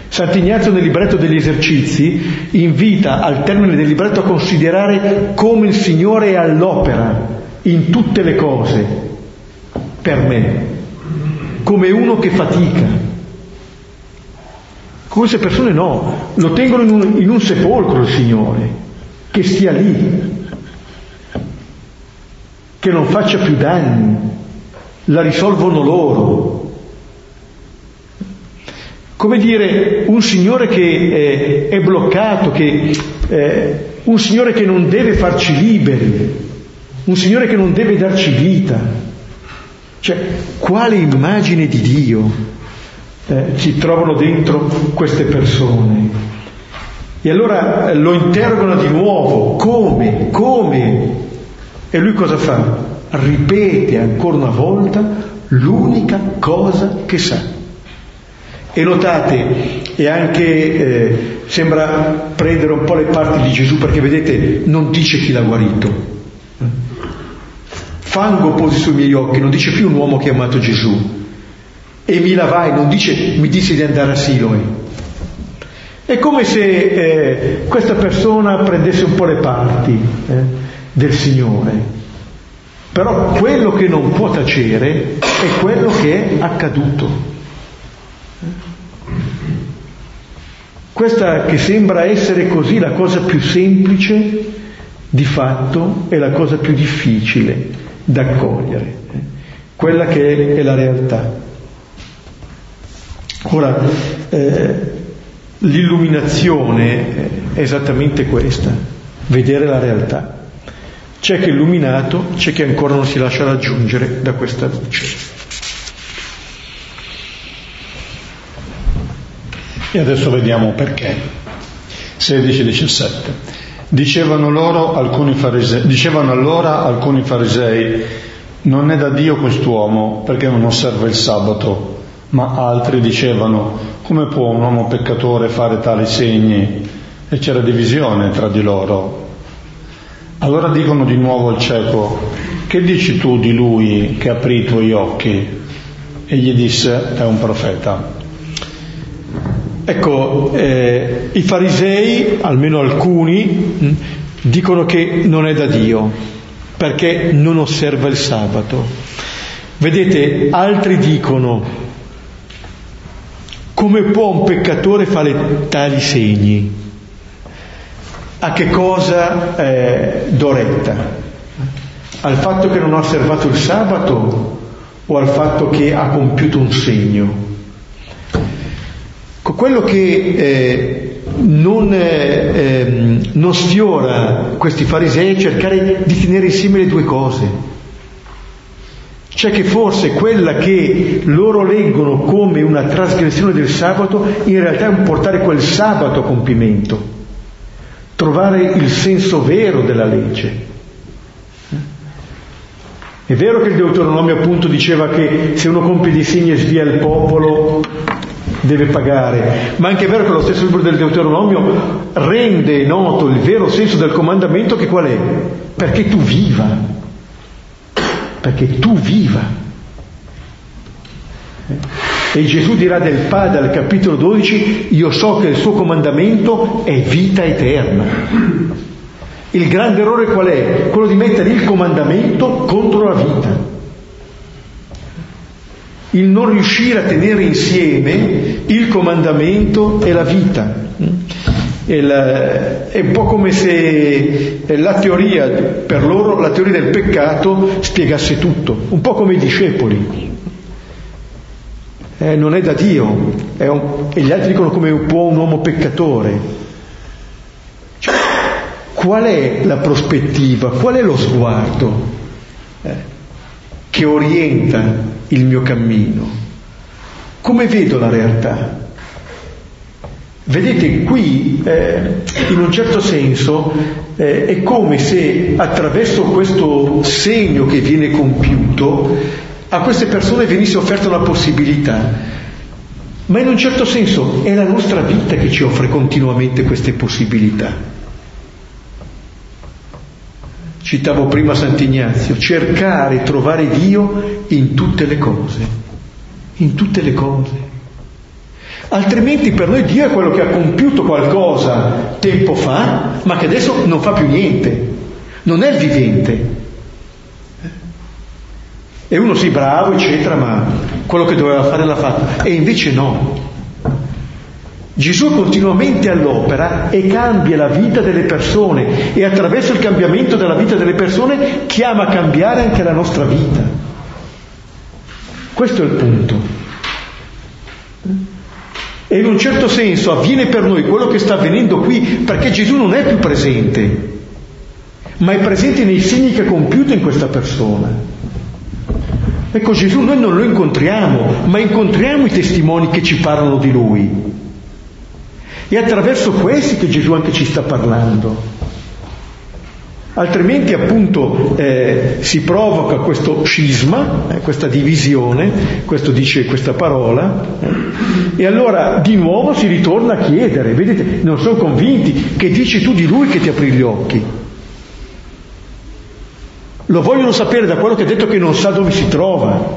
Sant'Ignazio nel libretto degli esercizi invita al termine del libretto a considerare come il Signore è all'opera in tutte le cose per me, come uno che fatica, queste persone no, lo tengono in un, in un sepolcro il Signore, che stia lì, che non faccia più danni, la risolvono loro. Come dire, un Signore che è, è bloccato, che, eh, un Signore che non deve farci liberi, un Signore che non deve darci vita. Cioè, quale immagine di Dio? Eh, ci trovano dentro queste persone. E allora eh, lo interrogano di nuovo, come, come? E lui cosa fa? Ripete ancora una volta l'unica cosa che sa. E notate, e anche eh, sembra prendere un po' le parti di Gesù perché vedete, non dice chi l'ha guarito. Fango posi sui miei occhi, non dice più un uomo che ha amato Gesù, e mi lavai, non dice mi disse di andare a Siloe. È come se eh, questa persona prendesse un po' le parti eh, del Signore, però quello che non può tacere è quello che è accaduto. Questa che sembra essere così la cosa più semplice, di fatto è la cosa più difficile da accogliere, eh, quella che è la realtà. Ora, eh, l'illuminazione è esattamente questa, vedere la realtà. C'è che è illuminato, c'è che ancora non si lascia raggiungere da questa luce. E adesso vediamo perché. 16-17. Dicevano, dicevano allora alcuni farisei, non è da Dio quest'uomo perché non osserva il sabato ma altri dicevano come può un uomo peccatore fare tali segni? E c'era divisione tra di loro. Allora dicono di nuovo al cieco, che dici tu di lui che aprì i tuoi occhi? E gli disse, è un profeta. Ecco, eh, i farisei, almeno alcuni, mh, dicono che non è da Dio, perché non osserva il sabato. Vedete, altri dicono, come può un peccatore fare tali segni? A che cosa eh, do? Al fatto che non ha osservato il sabato o al fatto che ha compiuto un segno? Quello che eh, non, eh, ehm, non sfiora questi farisei è cercare di tenere insieme le due cose. Cioè che forse quella che loro leggono come una trasgressione del sabato, in realtà è un portare quel sabato a compimento, trovare il senso vero della legge. È vero che il Deuteronomio appunto diceva che se uno compie dei segni e svia il popolo, deve pagare, ma anche è vero che lo stesso libro del Deuteronomio rende noto il vero senso del comandamento che qual è? Perché tu viva, perché tu viva. E Gesù dirà del Padre al capitolo 12, io so che il suo comandamento è vita eterna. Il grande errore qual è? Quello di mettere il comandamento contro la vita il non riuscire a tenere insieme il comandamento e la vita. È un po' come se la teoria, per loro, la teoria del peccato spiegasse tutto, un po' come i discepoli. Eh, non è da Dio, è un, e gli altri dicono come può un uomo peccatore. Cioè, qual è la prospettiva, qual è lo sguardo eh, che orienta il mio cammino? Come vedo la realtà? Vedete, qui eh, in un certo senso eh, è come se attraverso questo segno che viene compiuto a queste persone venisse offerta una possibilità, ma in un certo senso è la nostra vita che ci offre continuamente queste possibilità. Citavo prima Sant'Ignazio, cercare, trovare Dio in tutte le cose, in tutte le cose. Altrimenti per noi Dio è quello che ha compiuto qualcosa tempo fa, ma che adesso non fa più niente, non è il vivente. E uno sì bravo, eccetera, ma quello che doveva fare l'ha fatto. E invece no. Gesù è continuamente all'opera e cambia la vita delle persone e attraverso il cambiamento della vita delle persone chiama a cambiare anche la nostra vita. Questo è il punto. E in un certo senso avviene per noi quello che sta avvenendo qui perché Gesù non è più presente, ma è presente nei segni che ha compiuto in questa persona. Ecco, Gesù noi non lo incontriamo, ma incontriamo i testimoni che ci parlano di Lui. È attraverso questi che Gesù anche ci sta parlando. Altrimenti appunto eh, si provoca questo scisma, eh, questa divisione, questo dice questa parola, eh, e allora di nuovo si ritorna a chiedere, vedete, non sono convinti, che dici tu di lui che ti apri gli occhi? Lo vogliono sapere da quello che ha detto che non sa dove si trova.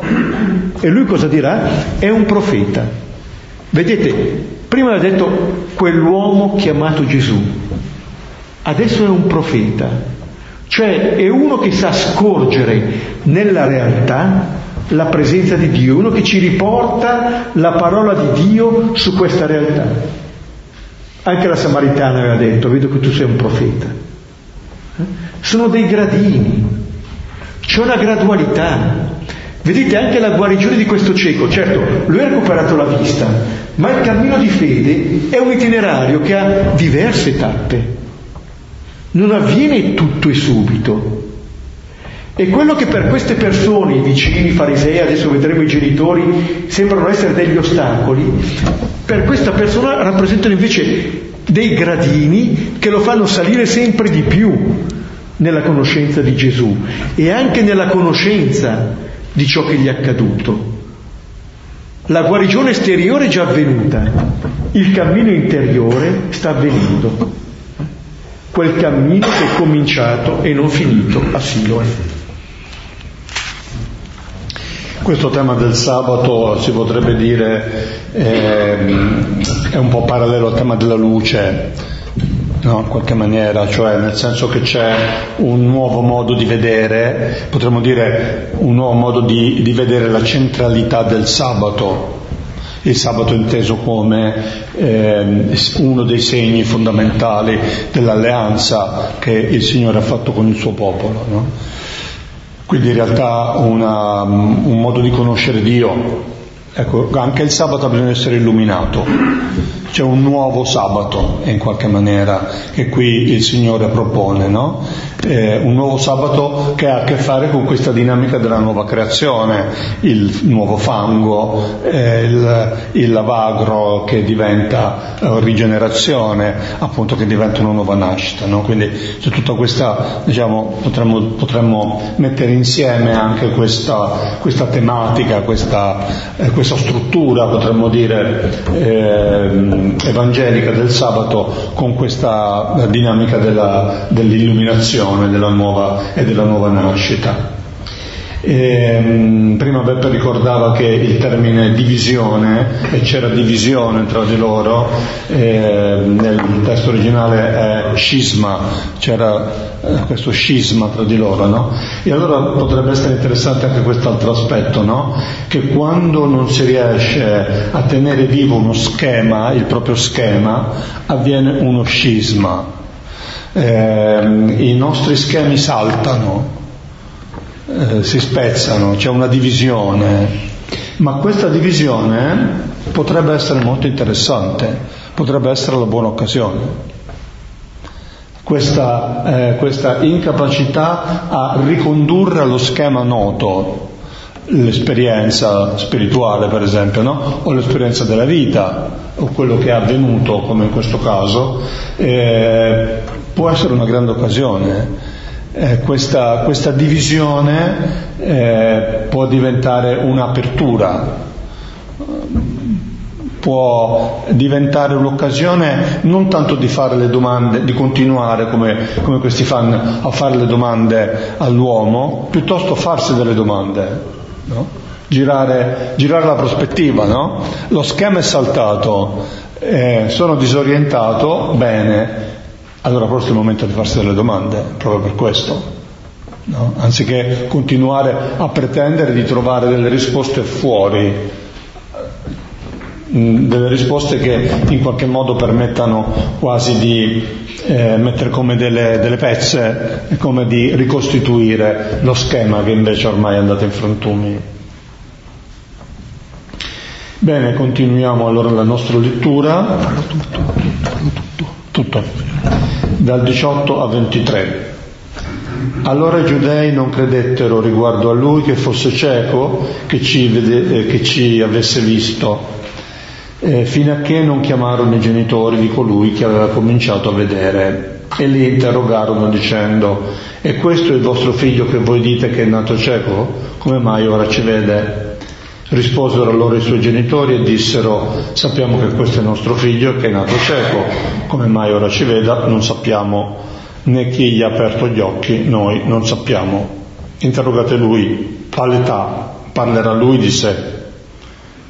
E lui cosa dirà? È un profeta. Vedete, Prima ha detto quell'uomo chiamato Gesù, adesso è un profeta, cioè è uno che sa scorgere nella realtà la presenza di Dio, uno che ci riporta la parola di Dio su questa realtà. Anche la Samaritana aveva detto, vedo che tu sei un profeta. Sono dei gradini, c'è una gradualità. Vedete anche la guarigione di questo cieco, certo, lui ha recuperato la vista, ma il cammino di fede è un itinerario che ha diverse tappe. Non avviene tutto e subito. E quello che per queste persone, i vicini, i farisei, adesso vedremo i genitori, sembrano essere degli ostacoli, per questa persona rappresentano invece dei gradini che lo fanno salire sempre di più nella conoscenza di Gesù e anche nella conoscenza di ciò che gli è accaduto. La guarigione esteriore è già avvenuta, il cammino interiore sta avvenendo. Quel cammino che è cominciato e non finito a Siloe. Questo tema del sabato si potrebbe dire eh, è un po' parallelo al tema della luce, no? in qualche maniera, cioè nel senso che c'è un nuovo modo di vedere, potremmo dire un nuovo modo di, di vedere la centralità del sabato, il sabato inteso come eh, uno dei segni fondamentali dell'alleanza che il Signore ha fatto con il suo popolo. No? Quindi in realtà una, un modo di conoscere Dio. Ecco, anche il sabato di essere illuminato c'è un nuovo sabato in qualche maniera che qui il Signore propone, no? eh, un nuovo sabato che ha a che fare con questa dinamica della nuova creazione, il nuovo fango, eh, il, il, lavagro che diventa eh, rigenerazione, appunto che diventa una nuova nascita. No? Quindi c'è tutta questa, diciamo, potremmo, potremmo mettere insieme anche questa, questa tematica, questa, eh, questa, struttura, potremmo dire, ehm, evangelica del sabato con questa dinamica della, dell'illuminazione della nuova, e della nuova nascita. E, ehm, prima Beppe ricordava che il termine divisione, e c'era divisione tra di loro, eh, nel testo originale è scisma, c'era eh, questo scisma tra di loro, no? E allora potrebbe essere interessante anche quest'altro aspetto, no? Che quando non si riesce a tenere vivo uno schema, il proprio schema, avviene uno scisma. Eh, I nostri schemi saltano, eh, si spezzano, c'è una divisione, ma questa divisione potrebbe essere molto interessante, potrebbe essere la buona occasione. Questa, eh, questa incapacità a ricondurre allo schema noto l'esperienza spirituale, per esempio, no? o l'esperienza della vita, o quello che è avvenuto, come in questo caso, eh, può essere una grande occasione eh, questa, questa, divisione eh, può diventare un'apertura, può diventare un'occasione non tanto di fare le domande, di continuare come, come questi fanno a fare le domande all'uomo, piuttosto farsi delle domande, no? girare, girare, la prospettiva, no? lo schema è saltato, eh, sono disorientato, bene, allora forse è il momento di farsi delle domande, proprio per questo, no? anziché continuare a pretendere di trovare delle risposte fuori, mm, delle risposte che in qualche modo permettano quasi di eh, mettere come delle, delle pezze, come di ricostituire lo schema che invece ormai è andato in frantumi. Bene, continuiamo allora la nostra lettura. Farlo tutto, farlo tutto. Tutto dal 18 a 23. Allora i giudei non credettero riguardo a lui che fosse cieco, che ci, vede, eh, che ci avesse visto, eh, fino a che non chiamarono i genitori di colui che aveva cominciato a vedere e li interrogarono dicendo, è questo il vostro figlio che voi dite che è nato cieco? Come mai ora ci vede? Risposero allora i suoi genitori e dissero, sappiamo che questo è nostro figlio che è nato cieco, come mai ora ci veda non sappiamo né chi gli ha aperto gli occhi, noi non sappiamo. Interrogate lui, all'età parlerà lui di sé.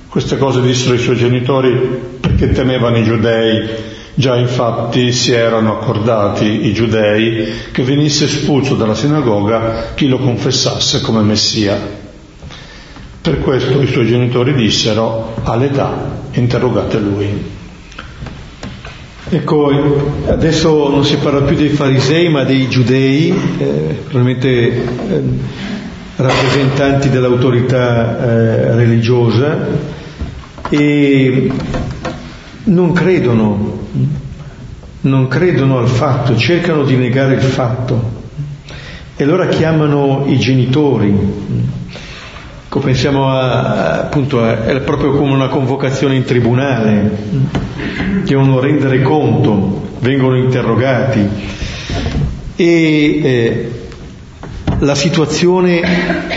Queste cose dissero i suoi genitori perché temevano i giudei, già infatti si erano accordati i giudei che venisse espulso dalla sinagoga chi lo confessasse come Messia. Per questo i suoi genitori dissero all'età interrogate lui. Ecco, adesso non si parla più dei farisei ma dei giudei, eh, probabilmente eh, rappresentanti dell'autorità eh, religiosa e non credono, non credono al fatto, cercano di negare il fatto e allora chiamano i genitori Ecco, pensiamo a, appunto, a, è proprio come una convocazione in tribunale, devono rendere conto, vengono interrogati e eh, la situazione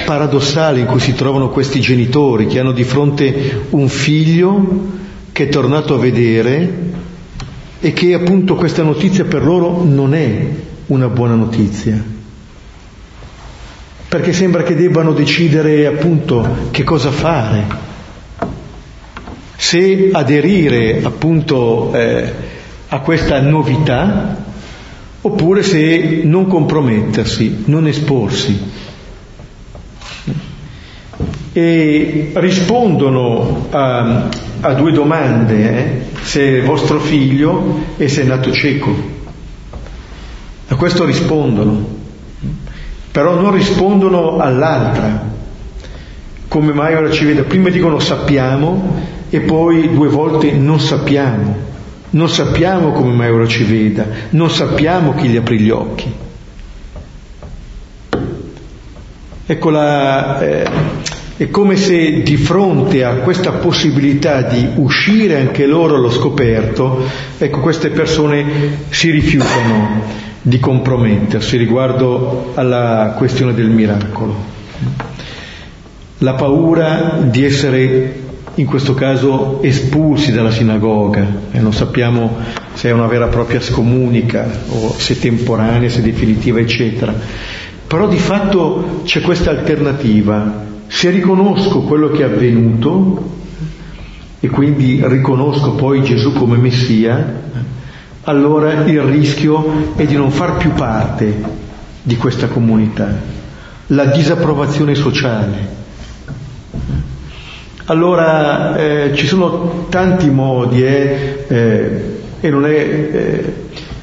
paradossale in cui si trovano questi genitori che hanno di fronte un figlio che è tornato a vedere e che appunto questa notizia per loro non è una buona notizia. Perché sembra che debbano decidere appunto che cosa fare. Se aderire appunto eh, a questa novità oppure se non compromettersi, non esporsi. E rispondono a, a due domande, eh? se è vostro figlio e se è nato cieco. A questo rispondono, però non rispondono all'altra. Come mai ora ci vede? Prima dicono sappiamo e poi due volte non sappiamo. Non sappiamo come mai ora ci veda, non sappiamo chi gli aprì gli occhi. Ecco la, eh, è come se di fronte a questa possibilità di uscire anche loro allo scoperto, ecco queste persone si rifiutano di compromettersi riguardo alla questione del miracolo. La paura di essere in questo caso espulsi dalla sinagoga e non sappiamo se è una vera e propria scomunica o se temporanea, se definitiva, eccetera. Però di fatto c'è questa alternativa. Se riconosco quello che è avvenuto e quindi riconosco poi Gesù come Messia, allora il rischio è di non far più parte di questa comunità. La disapprovazione sociale, allora eh, ci sono tanti modi eh, eh, e non è eh,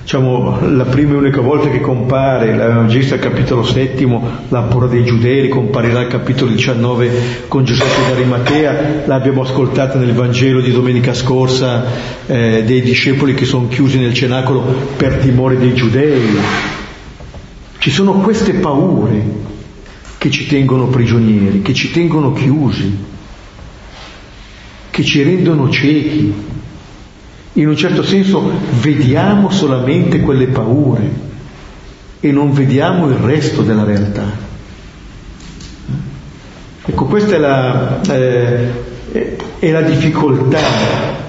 diciamo, la prima e unica volta che compare l'Evangelista al capitolo la paura dei giudei, comparirà al capitolo 19 con Giuseppe d'Arimatea, l'abbiamo ascoltata nel Vangelo di domenica scorsa eh, dei discepoli che sono chiusi nel cenacolo per timore dei giudei. Ci sono queste paure che ci tengono prigionieri, che ci tengono chiusi che ci rendono ciechi. In un certo senso vediamo solamente quelle paure e non vediamo il resto della realtà. Ecco, questa è la, eh, è la difficoltà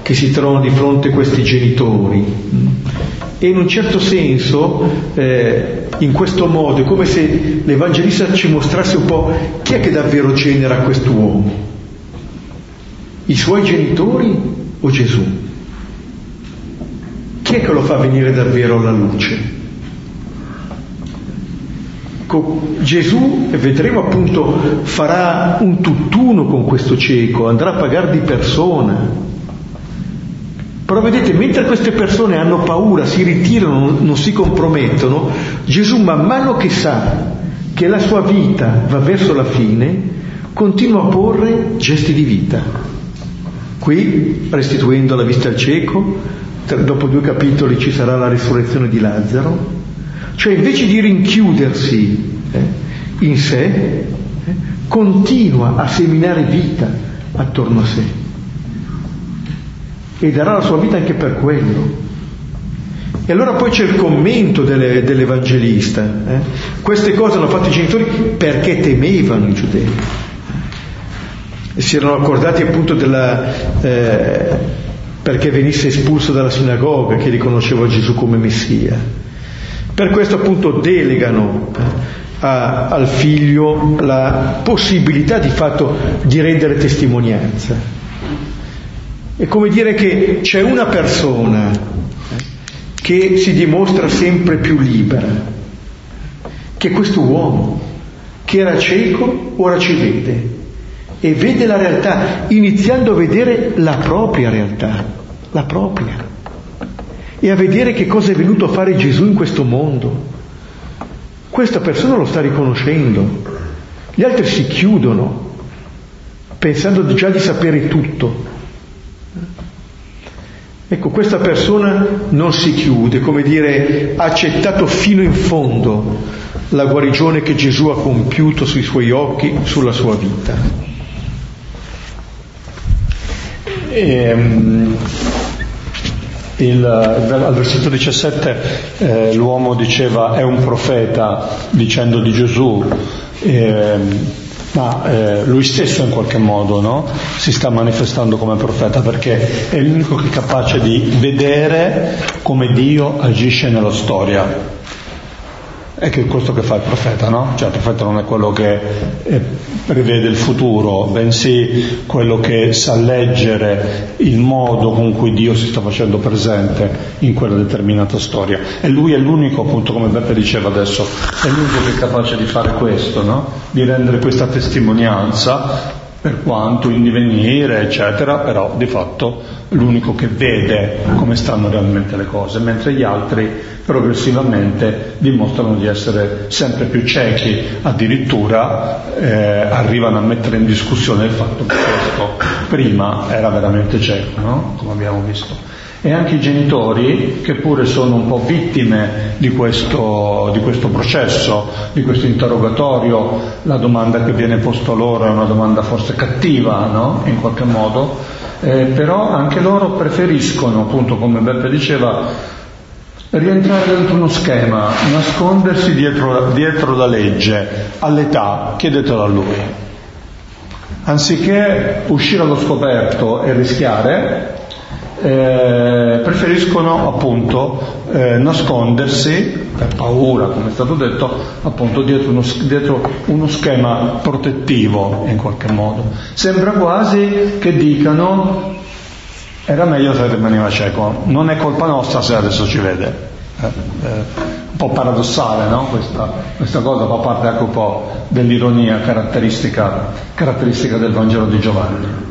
che si trovano di fronte questi genitori. E in un certo senso, eh, in questo modo, è come se l'Evangelista ci mostrasse un po' chi è che davvero genera quest'uomo. I suoi genitori o Gesù? Chi è che lo fa venire davvero alla luce? Gesù, e vedremo appunto, farà un tutt'uno con questo cieco, andrà a pagare di persona. Però vedete, mentre queste persone hanno paura, si ritirano, non si compromettono, Gesù man mano che sa che la sua vita va verso la fine, continua a porre gesti di vita. Qui, restituendo la vista al cieco, dopo due capitoli ci sarà la risurrezione di Lazzaro, cioè invece di rinchiudersi eh, in sé, eh, continua a seminare vita attorno a sé e darà la sua vita anche per quello. E allora poi c'è il commento delle, dell'Evangelista. Eh? Queste cose hanno fatto i genitori perché temevano i giudei si erano accordati appunto della, eh, perché venisse espulso dalla sinagoga che riconosceva Gesù come Messia. Per questo appunto delegano eh, a, al figlio la possibilità di fatto di rendere testimonianza. È come dire che c'è una persona eh, che si dimostra sempre più libera, che è questo uomo, che era cieco, ora ci vede e vede la realtà, iniziando a vedere la propria realtà, la propria, e a vedere che cosa è venuto a fare Gesù in questo mondo. Questa persona lo sta riconoscendo, gli altri si chiudono, pensando già di sapere tutto. Ecco, questa persona non si chiude, come dire, ha accettato fino in fondo la guarigione che Gesù ha compiuto sui suoi occhi, sulla sua vita. E, um, il, al versetto 17 eh, l'uomo diceva è un profeta dicendo di Gesù e, ma eh, lui stesso in qualche modo no? si sta manifestando come profeta perché è l'unico che è capace di vedere come Dio agisce nella storia. È che questo che fa il profeta, no? Cioè il profeta non è quello che eh, prevede il futuro, bensì quello che sa leggere il modo con cui Dio si sta facendo presente in quella determinata storia. E lui è l'unico, appunto, come Beppe diceva adesso, è l'unico che è capace di fare questo, no? Di rendere questa testimonianza per quanto in divenire, eccetera, però di fatto l'unico che vede come stanno realmente le cose, mentre gli altri progressivamente dimostrano di essere sempre più ciechi, addirittura eh, arrivano a mettere in discussione il fatto che questo prima era veramente cieco, no? come abbiamo visto e anche i genitori che pure sono un po' vittime di questo, di questo, processo, di questo interrogatorio, la domanda che viene posta loro è una domanda forse cattiva, no? in qualche modo, eh, però anche loro preferiscono, appunto come Beppe diceva, rientrare dentro uno schema, nascondersi dietro, dietro la legge, all'età, chiedetelo a lui. Anziché uscire allo scoperto e rischiare, eh, preferiscono appunto eh, nascondersi per paura, come è stato detto, appunto dietro uno, dietro uno schema protettivo in qualche modo. Sembra quasi che dicano era meglio se rimaneva cieco, non è colpa nostra se adesso ci vede. Eh, eh, un po' paradossale no? questa, questa, cosa fa parte anche un po' dell'ironia caratteristica, caratteristica del Vangelo di Giovanni.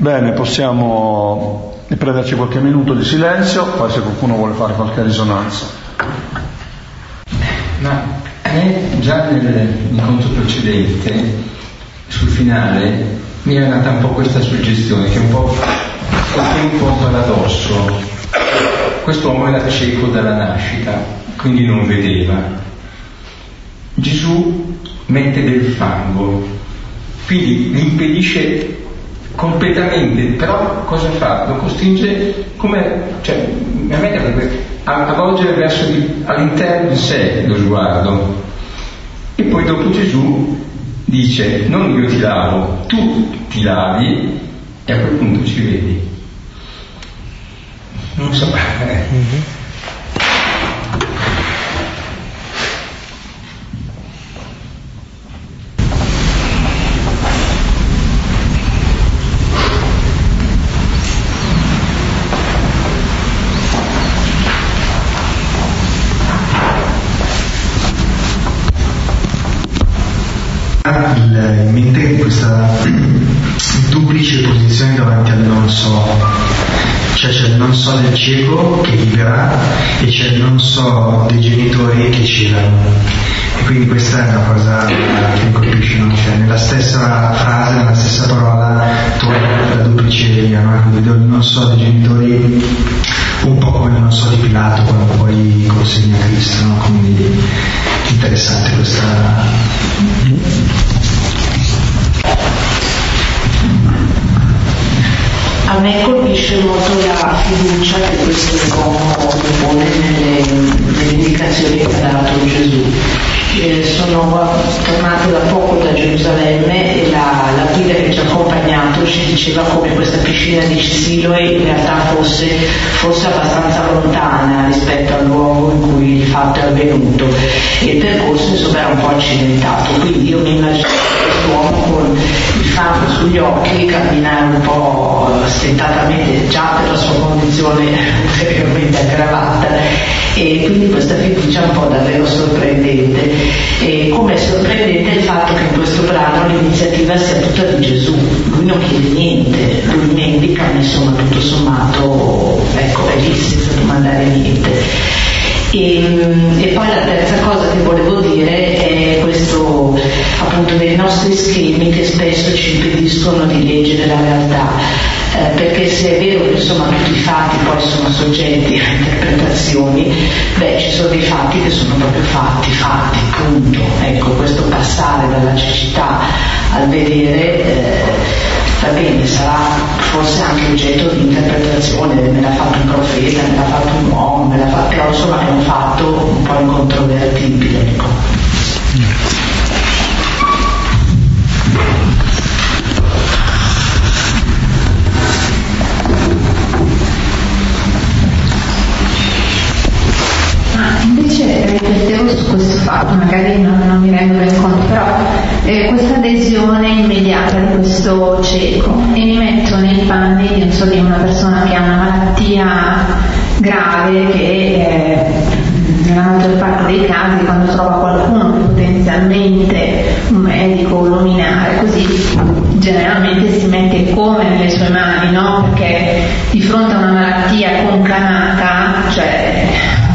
Bene, possiamo prenderci qualche minuto di silenzio, poi se qualcuno vuole fare qualche risonanza. Ma me già nell'incontro precedente, sul finale, mi era nata un po' questa suggestione, che è un po', è un po' un paradosso. Quest'uomo era cieco dalla nascita, quindi non vedeva. Gesù mette del fango, quindi gli impedisce completamente, però cosa fa? Lo costringe come, cioè, a, a volgere verso di, all'interno di sé lo sguardo. E poi dopo Gesù dice, non io ti lavo, tu ti lavi e a quel punto ci vedi. Non so. Mm-hmm. duplice posizione davanti al non so, cioè c'è il non so del cieco che vivrà e c'è il non so dei genitori che celano. E quindi questa è una cosa che mi colpisce, no? cioè nella stessa frase, nella stessa parola, trovi la duplice via, no? il non so dei genitori un po' come il non so di Pilato quando poi consegna Cristo, no? quindi interessante questa A me colpisce molto la fiducia che questo uomo pone nelle, nelle indicazioni che ha dato Gesù. Eh, sono tornato da poco da Gerusalemme e la, la, guida che ci ha accompagnato ci diceva come questa piscina di Siloe in realtà fosse, fosse, abbastanza lontana rispetto al luogo in cui il fatto è avvenuto e il percorso insomma era un po' accidentato, quindi io mi immagino quest'uomo con il fango sugli occhi camminare un po' stentatamente già per la sua condizione ulteriormente aggravata. E quindi questa fiducia è un po' davvero sorprendente. E come è sorprendente il fatto che in questo brano l'iniziativa sia tutta di Gesù. Lui non chiede niente lui mendica ma insomma tutto sommato ecco è lì senza domandare niente e, e, poi la terza cosa che volevo dire è questo appunto dei nostri schemi che spesso ci impediscono di leggere la realtà. Eh, perché se è vero che insomma tutti i fatti poi sono soggetti a interpretazioni, beh ci sono dei fatti che sono proprio fatti, fatti, punto. Ecco, questo passare dalla cecità al vedere eh, va bene, sarà forse anche oggetto di interpretazione, me l'ha fatto un profeta, me l'ha fatto un uomo, me l'ha fatto, però insomma è un fatto un po' incontrovertibile. Ecco. Invece riflettevo su questo fatto, magari non, non mi vengono conto, però eh, questa adesione immediata di questo cieco e mi metto nei panni so, di una persona che ha una malattia grave che eh, nella maggior parte dei casi quando trova qualcuno potenzialmente un medico, un luminare, così generalmente si mette come nelle sue mani, no? Perché di fronte a una malattia conclamata, cioè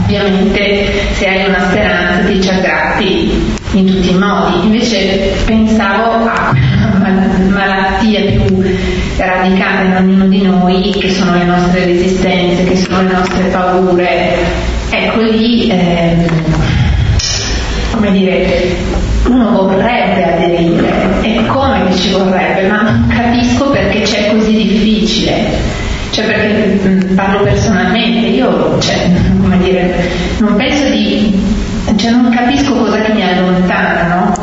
ovviamente se hai una speranza ti ci aggratti in tutti i modi. Invece pensavo a una malattia più radicata in ognuno di noi, che sono le nostre resistenze, che sono le nostre paure. Ecco lì, ehm, come dire, uno vorrebbe aderire e come ci vorrebbe, ma non capisco perché c'è così difficile. Cioè perché parlo personalmente, io cioè, dire, non penso di, cioè non capisco cosa mi allontana, no?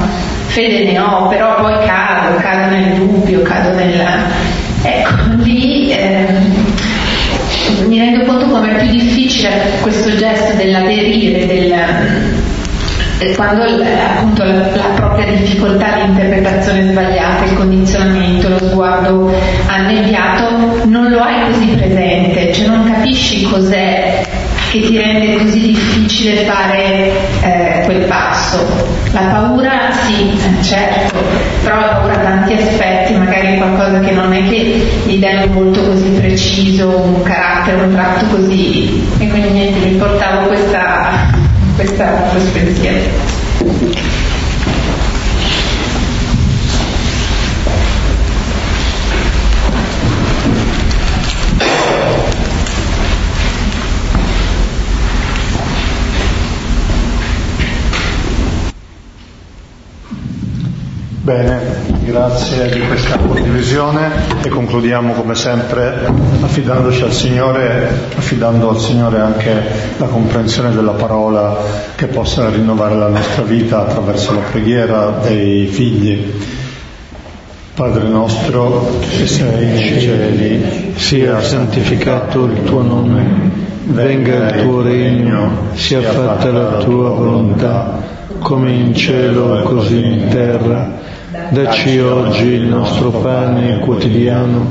Fede ne ho, però poi cado, cado nel dubbio, cado nella... Ecco, lì eh, mi rendo conto come è più difficile questo gesto dell'aderire, del, quando appunto la, la, propria difficoltà di interpretazione sbagliata, il condizionamento, lo sguardo annebbiato, non lo hai così presente, cioè non capisci cos'è che ti rende così difficile fare eh, passo. La paura sì, certo, però la paura ha tanti aspetti, magari qualcosa che non è che gli dai un volto così preciso, un carattere, un tratto così. E quindi niente, mi portavo questa, questa, questo pensiero. Bene, grazie di questa condivisione e concludiamo come sempre affidandoci al Signore, affidando al Signore anche la comprensione della parola che possa rinnovare la nostra vita attraverso la preghiera dei figli. Padre nostro che sei nei cieli, sia santificato il tuo nome, venga il tuo regno, sia fatta la tua volontà, come in cielo così in terra. Dacci oggi il nostro pane quotidiano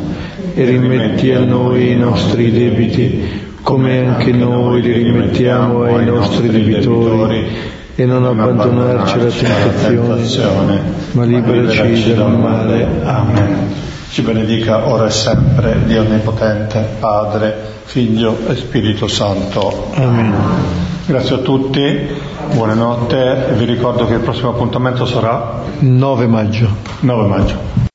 e rimetti a noi i nostri debiti, come anche noi li rimettiamo ai nostri debitori, e non abbandonarci alla tentazione, ma liberaci dal male. Amen. Ci benedica ora e sempre Dio Onnipotente, Padre, Figlio e Spirito Santo. Amen. Grazie a tutti, buonanotte e vi ricordo che il prossimo appuntamento sarà 9 maggio. 9 maggio.